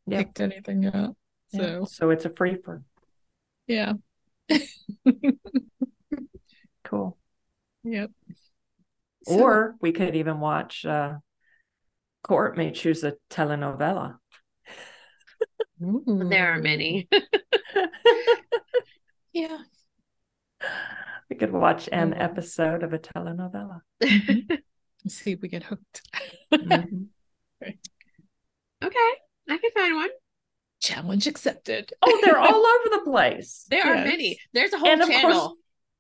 Yeah. picked anything up. Yeah. So so it's a free for yeah. cool. Yep. So- or we could even watch uh Cort may choose a telenovela There are many. Yeah. We could watch an Oh. episode of a telenovela see if we get hooked. Mhm. Okay, I can find one. Challenge accepted. oh they're all over the place There are many. There's a whole And of course- channel.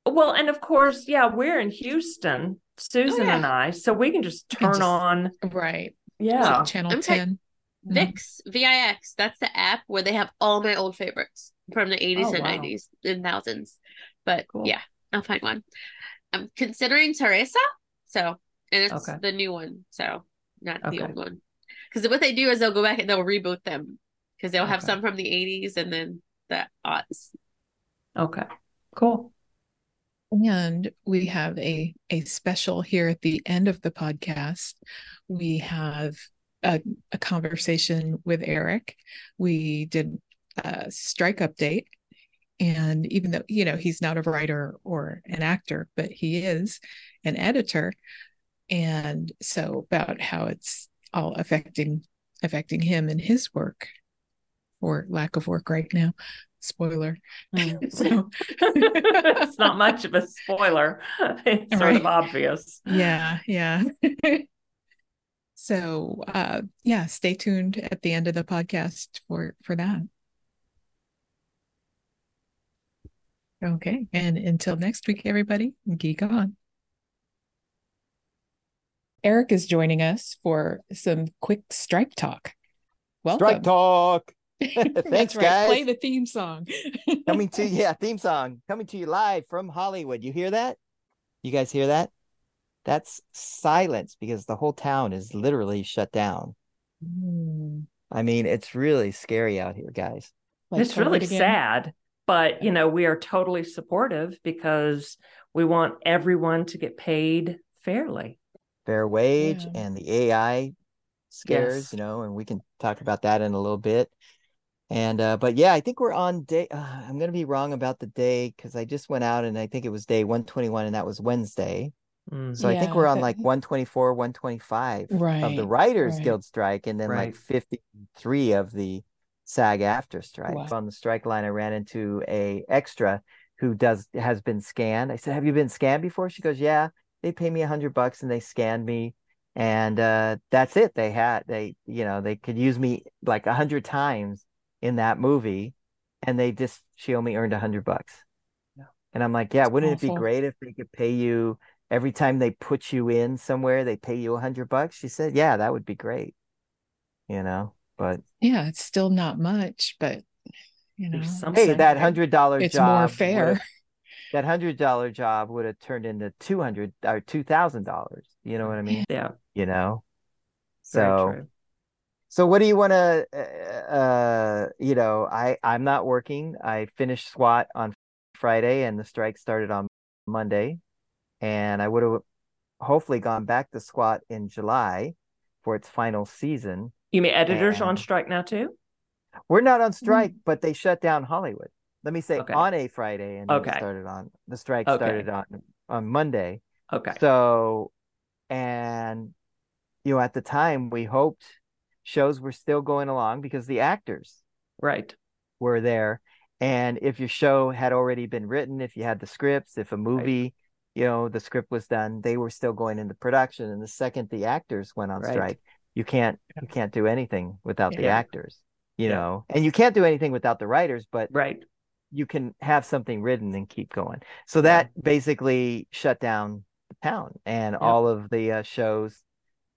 well and of course yeah we're in houston susan yeah. and i so we can just We can turn just- on Right. yeah Channel I'm try- 10. Mhm. VIX, VIX. That's the app where they have all my old favorites from the 80s Oh, and wow. 90s and thousands. But Cool. yeah, I'll find one. I'm considering Teresa. So, and it's Okay. the new one. So, not the old one. Because what they do is they'll go back and they'll reboot them because they'll have Okay. some from the 80s and then the aughts. okay cool And we have a a special here at the end of the podcast. We have a, a conversation with Erik. We did a strike update. And even though, you know, he's not a writer or an actor, but he is an editor. And so about how it's all affecting affecting him and his work or lack of work right now. Spoiler. Mm. So it's not much of a spoiler it's sort of obvious yeah yeah so uh yeah stay tuned at the end of the podcast for for that okay and until next week everybody geek on Erik is joining us for some quick strike talk welcome Strike talk. That's Thanks, right. play the theme song Coming to you, yeah, theme song coming to you live from Hollywood. You hear that? You guys hear that? That's silence because the whole town is literally shut down. Mm, I mean, it's really scary out here, guys. like it's really COVID again? sad but you know we are totally supportive because we want everyone to get paid fairly Fair wage Yeah. and the AI scares, Yes. you know, and we can talk about that in a little bit. And uh but yeah, I think we're on day uh, I'm going to be wrong about the day cuz I just went out and I think it was day 121 and that was Wednesday. Mm. So I think we're on but- like 124, 125 of the Writers right. Guild strike, and then Right. like 53 of the SAG-AFTRA strike. Wow. On the strike line, I ran into a extra who does has been scanned. I said, "Have you been scanned before?" She goes, "Yeah." They pay me a hundred bucks and they scanned me, and uh, that's it. They had they you know they could use me like a hundred times in that movie, and they just she only earned a hundred bucks. Yeah. And I'm like, yeah, wouldn't it be great if they could pay you every time they put you in somewhere, they pay you a hundred bucks? She said, yeah, that would be great. You know, but yeah it's still not much but you know some- hey, that hundred dollar it's job more would've- fair That hundred dollar job would have turned into two hundred or two thousand dollars. You know what I mean? yeah You know. So. So what do you want to uh, uh you know, I I'm not working. I finished SWAT on Friday and the strike started on Monday and I would have hopefully gone back to SWAT in July for its final season. You mean editors are on strike now too We're not on mm-hmm. strike, but they shut down Hollywood. Let me say Okay. on a Friday and Okay. started on the strike Okay. started on on Monday. okay So and you know, at the time we hoped shows were still going along because the actors Right. were there. And if your show had already been written, if you had the scripts, if a movie, you know, the script was done, they were still going into production. And the second the actors went on Right. strike, you can't you can't do anything without the actors, you Yeah. know, and you can't do anything without the writers, but Right. you can have something written and keep going. So that basically shut down the town and all of the uh, shows,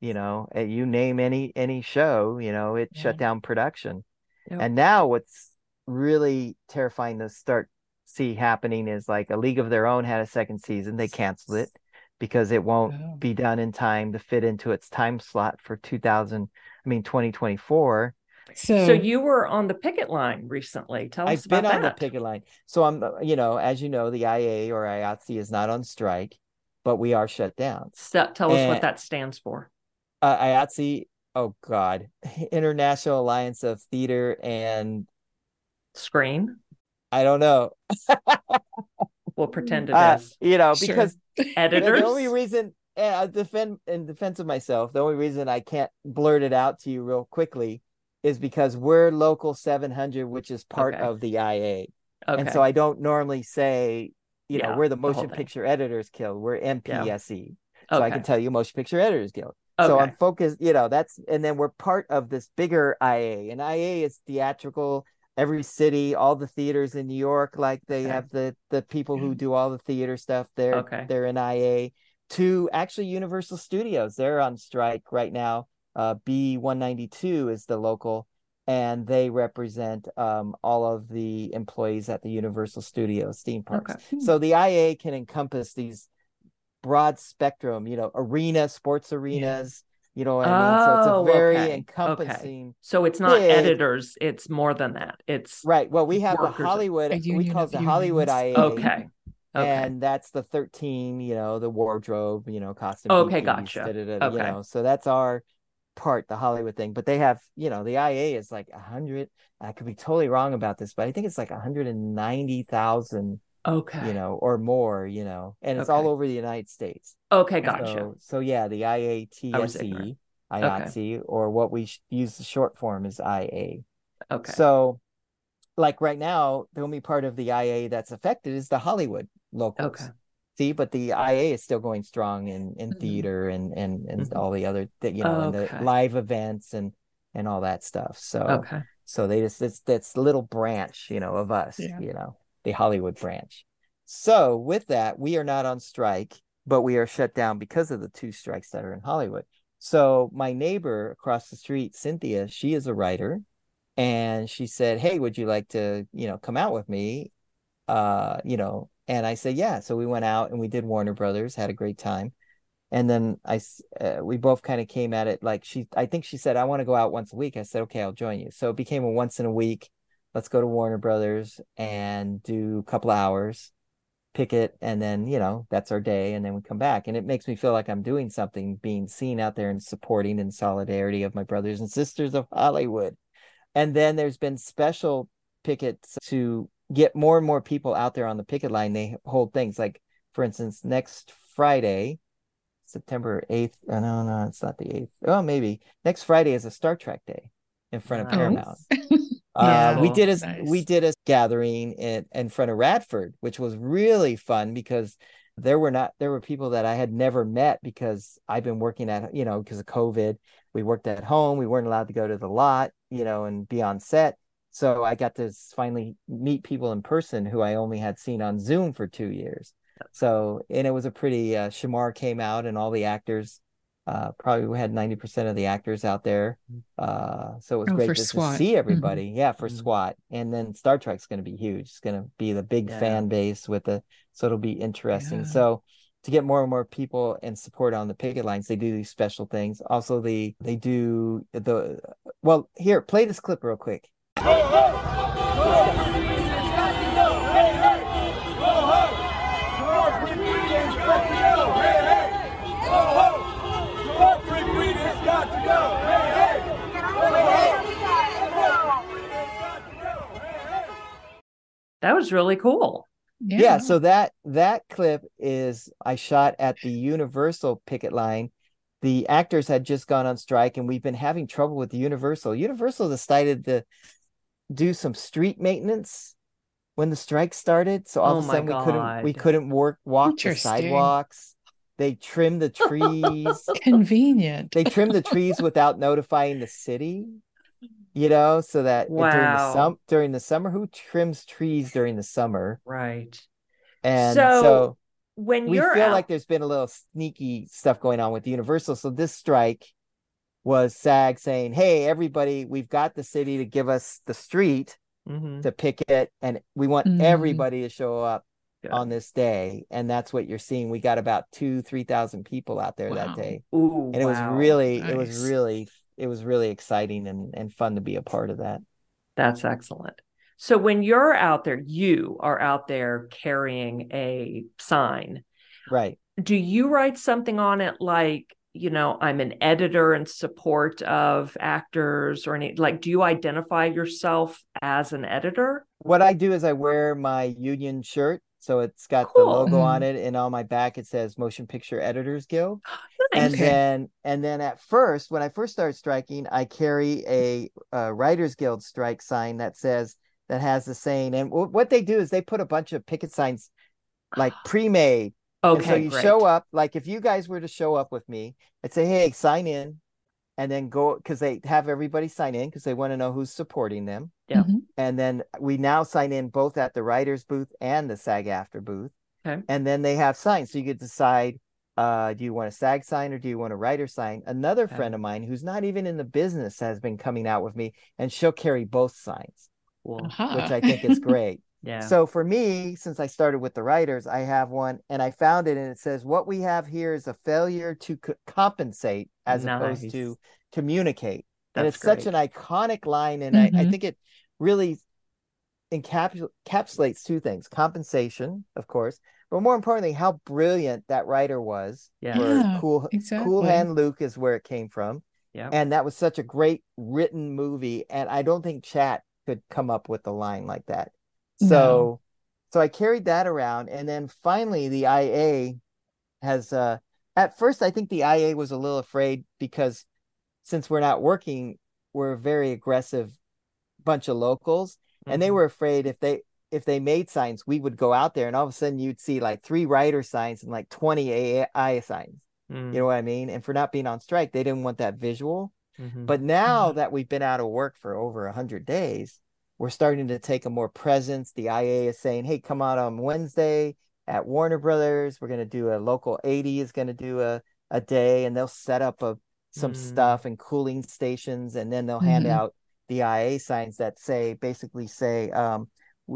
you know, uh, you name any any show, you know, it shut down production. And now what's really terrifying to start see happening is like a League of Their Own had a second season, they canceled it because it won't Oh. be done in time to fit into its time slot for 2000 I mean 2024. So, So you were on the picket line recently. Tell us I've about been on the picket line. So I'm, uh, you know, as you know, the IA or IATSE is not on strike, but we are shut down. So, tell us Eh. what that stands for. Uh, IATSE, oh God, International Alliance of Theater and Screen. I don't know, We'll pretend it uh, is. you know, Sure. because the, Editors. the only reason, and I defend in defense of myself, the only reason I can't blurt it out to you real quickly is because we're local 700, which is part Okay. of the IA. okay. And so I don't normally say, you know, we're the the Motion thing. Picture Editors Guild. We're MPSE. So I can tell you Motion Picture Editors Guild. So I'm focused, you know, that's and then we're part of this bigger IA. And IA is theatrical. Every city, all the theaters in New York, like they Okay. have the the people who do all the theater stuff. They're Okay. they're in IA. To actually Universal Studios, they're on strike right now. Uh, B192 is the local, and they represent um, all of the employees at the Universal Studios theme parks. Okay. So the IA can encompass these broad spectrum, you know, arena, sports arenas, you know what I mean? So Oh, it's a oh, very okay, okay. encompassing. So it's not big- editors. It's more than that. It's Right. Well, we have the Hollywood, we call it of the Hollywood. IA. okay. Okay. And that's the 13, you know, the wardrobe, you know, costume. Okay, piece, gotcha. da-da-da, You know, so that's our part, the Hollywood thing. But they have, you know, the IA is like a hundred. I could be totally wrong about this, but I think it's like 190,000, okay. you know, or more, you know, and it's all over the United States. Okay. Gotcha. So, so yeah, the IATSE. IATSE, or what we sh- use the short form is IA. okay. So, like right now, the only part of the IA that's affected is the Hollywood locals. Okay. See, but the IA is still going strong in in Mhm. theater and and and Mhm. all the other that you know and Okay. the live events and and all that stuff. So okay. so they just it's that's little branch you know of us Yeah. you know the Hollywood branch. So with that, we are not on strike, but we are shut down because of the two strikes that are in Hollywood. So my neighbor across the street, Cynthia, she is a writer, and she said, "Hey, would you like to, you know, come out with me?" Uh, you know, and I said, "Yeah." So we went out and we did Warner Brothers, had a great time. And then I, uh, we both kind of came at it like she, I think she said, "I want to go out once a week." I said, "Okay, I'll join you." So it became a once in a week. Let's go to Warner Brothers and do a couple hours, pick it, and then you know that's our day, and then we come back. And it makes me feel like I'm doing something, being seen out there and supporting in solidarity of my brothers and sisters of Hollywood. And then there's been special pickets to get more and more people out there on the picket line. They hold things like, for instance, next Friday, September 8th. Oh, no, no, it's not the 8th. Oh, maybe. Next Friday is a Star Trek Day in front of Nice. Paramount. Yeah. Uh, we did a Nice. we did a gathering in in front of Radford, which was really fun because there were not there were people that I had never met because I've been working at you know because of COVID. We worked at home. We weren't allowed to go to the lot, you know, and be on set. So I got to finally meet people in person who I only had seen on Zoom for two years. So and it was a pretty uh, Shemar came out and all the actors. Uh, probably we had ninety percent of the actors out there. Uh, so it was Oh, great just SWAT. to see everybody. Yeah, for Mhm. SWAT, and then Star Trek's going to be huge. It's going to be the big Yeah. fan base with the so it'll be interesting. Yeah. So to get more and more people and support on the picket lines, they do these special things. Also, the they do the well. Here, play this clip real quick. That was really cool. yeah. so that that clip is I shot at the Universal picket line the actors had just gone on strike and we've been having trouble with the Universal. Universal decided to do some street maintenance when the strike started. So all Oh of a my sudden we couldn't we couldn't work walk the sidewalks. They trimmed the trees. Convenient. they trimmed the trees without notifying the city. You know, so that during the sum during the summer, who trims trees during the summer? Right. And So, so When we you're feel out, like there's been a little sneaky stuff going on with Universal. So this strike was SAG saying, "Hey, everybody, we've got the city to give us the street Mhm. to picket, and we want Mhm. everybody to show up Good. on this day." And that's what you're seeing. We got about two, three thousand people out there Wow. that day, Ooh, and it was wow. really, it was really, it was really exciting and and fun to be a part of that. That's excellent. So when you're out there, you are out there carrying a sign. Right. Do you write something on it like, you know, I'm an editor in support of actors or any like do you identify yourself as an editor? What I do is I wear my union shirt. So it's got Cool. the logo on Mhm. it, and on my back it says Motion Picture Editors Guild. and then and then at first when i first started striking i carry a, uh writers guild strike sign that says that has the saying and w- what they do is they put a bunch of picket signs like pre-made Okay, and so you great. show up like if you guys were to show up with me I'd say hey sign in and then go because they have everybody sign in because they want to know who's supporting them Yeah. Mhm. and then we now sign in both at the writers booth and the SAG-AFTRA booth Okay. and then they have signs so you could decide uh do you want a sag sign or do you want a writer sign another Okay. friend of mine who's not even in the business has been coming out with me and she'll carry both signs Cool. Aha. which i think is great Yeah. so for me since i started with the writers i have one and i found it and it says what we have here is a failure to co- compensate as opposed to communicate and That's it's such an iconic line and I, I Mhm. think it really encapsul- encapsulates two things compensation of course but more importantly how brilliant that writer was Yeah. Yeah, cool cool exactly. hand luke is where it came from Yeah. and that was such a great written movie and i don't think chat could come up with a line like that so No. so i carried that around and then finally the ia has uh at first i think the ia was a little afraid because since we're not working we're a very aggressive bunch of locals and they Mhm. were afraid if they if they made signs we would go out there and all of a sudden you'd see like three writer signs and like 20 ai signs Mm, you know what i mean and for not being on strike they didn't want that visual mhm. but now Mhm. that we've been out of work for over a 100 days, we're starting to take a more presence. The IA is saying, hey, come out on Wednesday at Warner Brothers. We're going to do a local 80 is going to do a, a day and they'll set up a, some Mm. stuff and cooling stations. And then they'll hand Mhm. out the IA signs that say, basically say, um,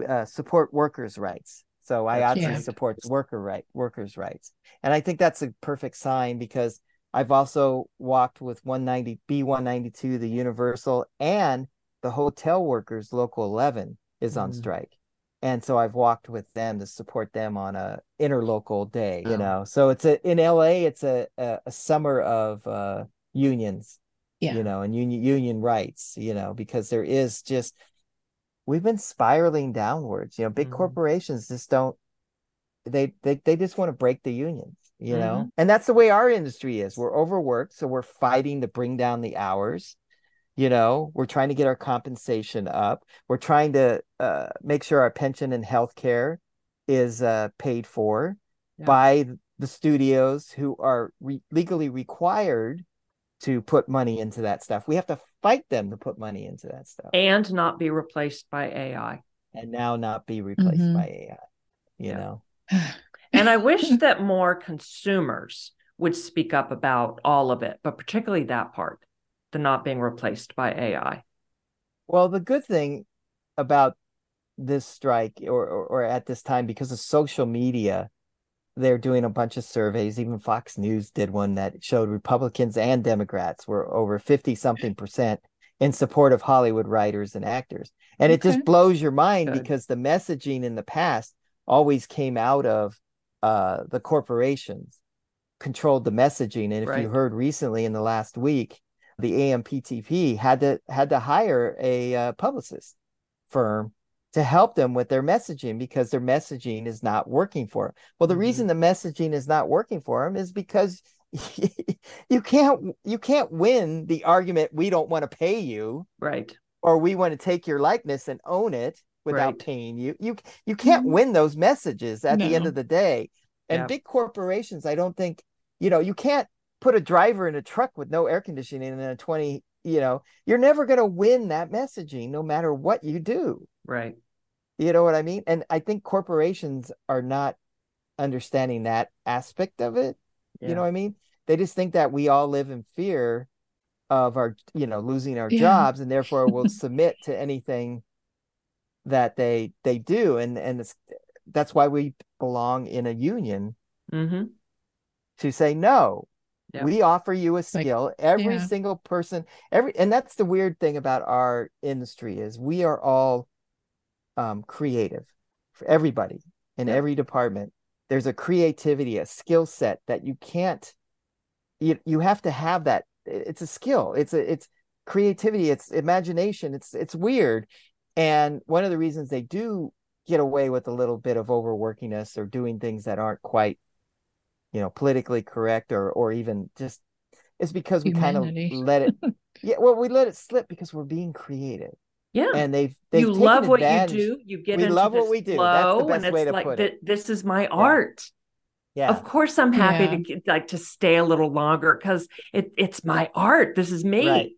uh, support workers' rights. So IATSE great. supports worker right workers' rights. And I think that's a perfect sign because I've also walked with 190 B192, the Universal, and the hotel workers local 11 is on Mm. strike. And so I've walked with them to support them on a interlocal day, you Wow. know. So it's a in LA, it's a a, a summer of uh unions, Yeah. you know, and union union rights, you know, because there is just we've been spiraling downwards. You know, big Mhm. corporations just don't they they they just want to break the unions, you know? Mm-hmm. And that's the way our industry is. We're overworked, so we're fighting to bring down the hours. You know, we're trying to get our compensation up. We're trying to uh, make sure our pension and health care is uh, paid for Yeah. by the studios who are re- legally required to put money into that stuff. We have to fight them to put money into that stuff and not be replaced by AI. and now not be replaced Mhm. by AI. You Yeah. know, And I wish that more consumers would speak up about all of it, but particularly that part, the not being replaced by AI. Well, the good thing about this strike or, or, or at this time, because of social media, they're doing a bunch of surveys. Even Fox News did one that showed Republicans and Democrats were over 50 something percent in support of Hollywood writers and actors. And it just blows your mind Good. because the messaging in the past always came out of uh, the corporations controlled the messaging. And if you heard recently in the last week, the AMPTP had to had to hire a uh, publicist firm to help them with their messaging because their messaging is not working for them. Well, the Mhm. reason the messaging is not working for them is because you can't you can't win the argument we don't want to pay you right or we want to take your likeness and own it without Right. paying you you you can't Mhm. win those messages at the end of the day and Yeah. big corporations i don't think you know you can't put a driver in a truck with no air conditioning and a 20 you know you're never going to win that messaging no matter what you do right you know what i mean and i think corporations are not understanding that aspect of it yeah. you know what I mean? They just think that we all live in fear of our, you know, losing our Yeah. jobs, and therefore we'll submit to anything that they they do, and and it's, that's why we belong in a union hmm to say no. We offer you a skill. Every yeah. single person, every, and that's the weird thing about our industry is we are all um, creative for everybody in every department. There's a creativity, a skill set that you can't. You you have to have that. It's a skill. It's a it's creativity. It's imagination. It's it's weird, and one of the reasons they do get away with a little bit of overworking us or doing things that aren't quite you know politically correct or or even just it's because we kind of let it yeah well we let it slip because we're being creative yeah and they've they've you taken love what you do you get We into love what this we do. That's the flow, best and way it's to like put "Th- it. this is my art yeah of course i'm happy Yeah. to get, like to stay a little longer because it, it's my art this is me Right.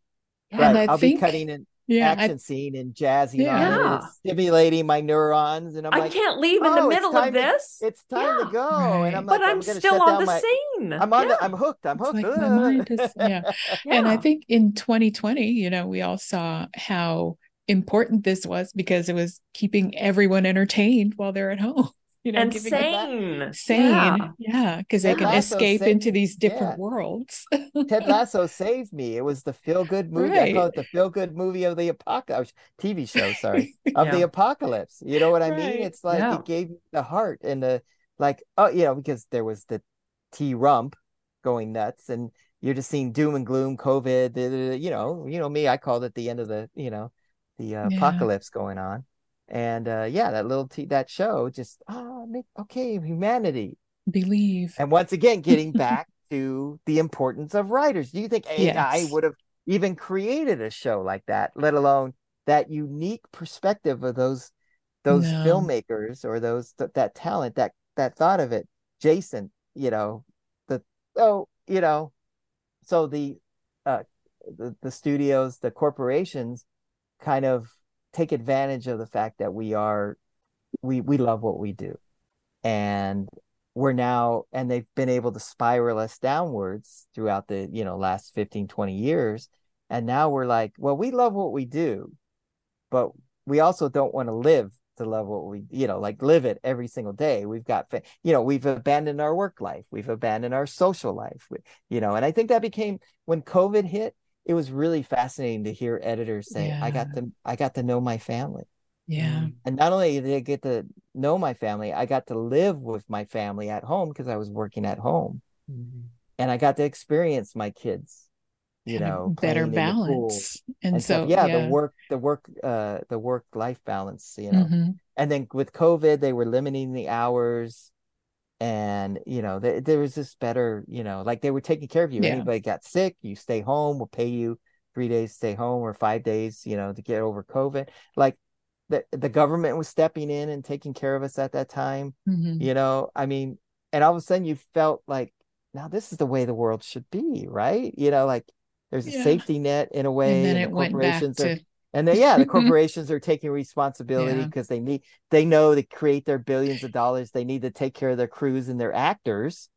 Yeah. right And I i'll be think- cutting an Yeah, I- action scene and jazzing on it Yeah. and it's stimulating my neurons and i'm like, i like can't leave in "Oh, the middle time of to- this it's time Yeah. to go Right. and i'm like, but like i'm gonna still on the my scene i'm on yeah. the i'm hooked i'm hooked like my mind is- yeah. and I think in 2020, you know, we all saw how important this was because it was keeping everyone entertained while they're at home. You know, and sane sane, Yeah. yeah, because they Ted can Lasso escape saved- into these different yeah. worlds. Ted Lasso saved me. It was the feel good movie. I call it the feel good movie of the apocalypse TV show. Sorry, of the apocalypse. You know what I mean? It's like Yeah. it gave me the heart and the like. Oh, you know, because there was the T rump going nuts, and you're just seeing doom and gloom, COVID. the- the- You know, you know me. I called it the end of the you know the uh, Yeah. apocalypse going on. And uh, yeah, that little t that show just ah make okay humanity. Believe. And once again, getting back to the importance of writers. Do you think AI Yes. would have even created a show like that, let alone that unique perspective of those those No. filmmakers or those th- that talent that that thought of it? Jason, you know, the oh, you know, so the uh the, the studios, the corporations kind of take advantage of the fact that we are we we love what we do. And we're now and they've been able to spiral us downwards throughout the you know last 15 20 years. And now we're like well we love what we do but we also don't want to live to love what we you know like live it every single day. We've got you know we've abandoned our work life. We've abandoned our social life. You know and i think that became when covid hit it was really fascinating to hear editors say i got Yeah. to i got to know my family Yeah. and not only did I get to know my family, I got to live with my family at home because I was working at home. Mhm. And I got to experience my kids, you Had know, better playing in the pool balance. And, and so stuff. Yeah, the work, the work, uh, the work life balance, you know. Mhm. And then with COVID, they were limiting the hours. And, you know, there, there was this better, you know, like they were taking care of you. Yeah. Anybody got sick, you stay home, we'll pay you three days to stay home or five days, you know, to get over COVID. Like the, the government was stepping in and taking care of us at that time. Mhm. You know, I mean, and all of a sudden you felt like, now this is the way the world should be, right? You know, like there's a Yeah. safety net in a way. And then the it went back corporations are to and then yeah, the corporations are taking responsibility Yeah. because they need they know to create their billions of dollars, they need to take care of their crews and their actors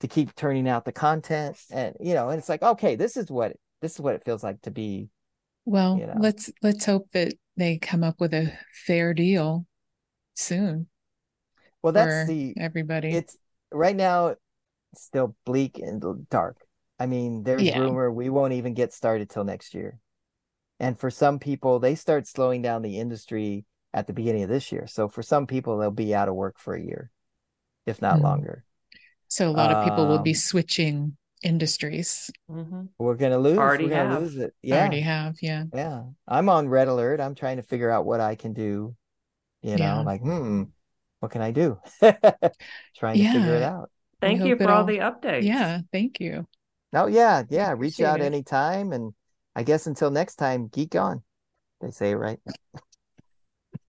to keep turning out the content. And you know, and it's like, okay, this is what this is what it feels like to be well, you know. let's let's hope that they come up with a fair deal soon well, that's the everybody. it's right now it's still bleak and dark. I mean, there's Yeah. rumor we won't even get started till next year and for some people they start slowing down the industry at the beginning of this year. So for some people they'll be out of work for a year if not mm. longer. So a lot of people um, will be um, switching industries. Mm-hmm. we're gonna lose already we're gonna lose it. Yeah. already have yeah. Yeah. I'm on red alert. I'm trying to figure out what i can do you know like hmm what can i do? Trying yeah. to figure it out. Thank you for all, the updates. Yeah thank you. Oh yeah yeah. Appreciate reach out anytime and I guess until next time, geek on. They say right.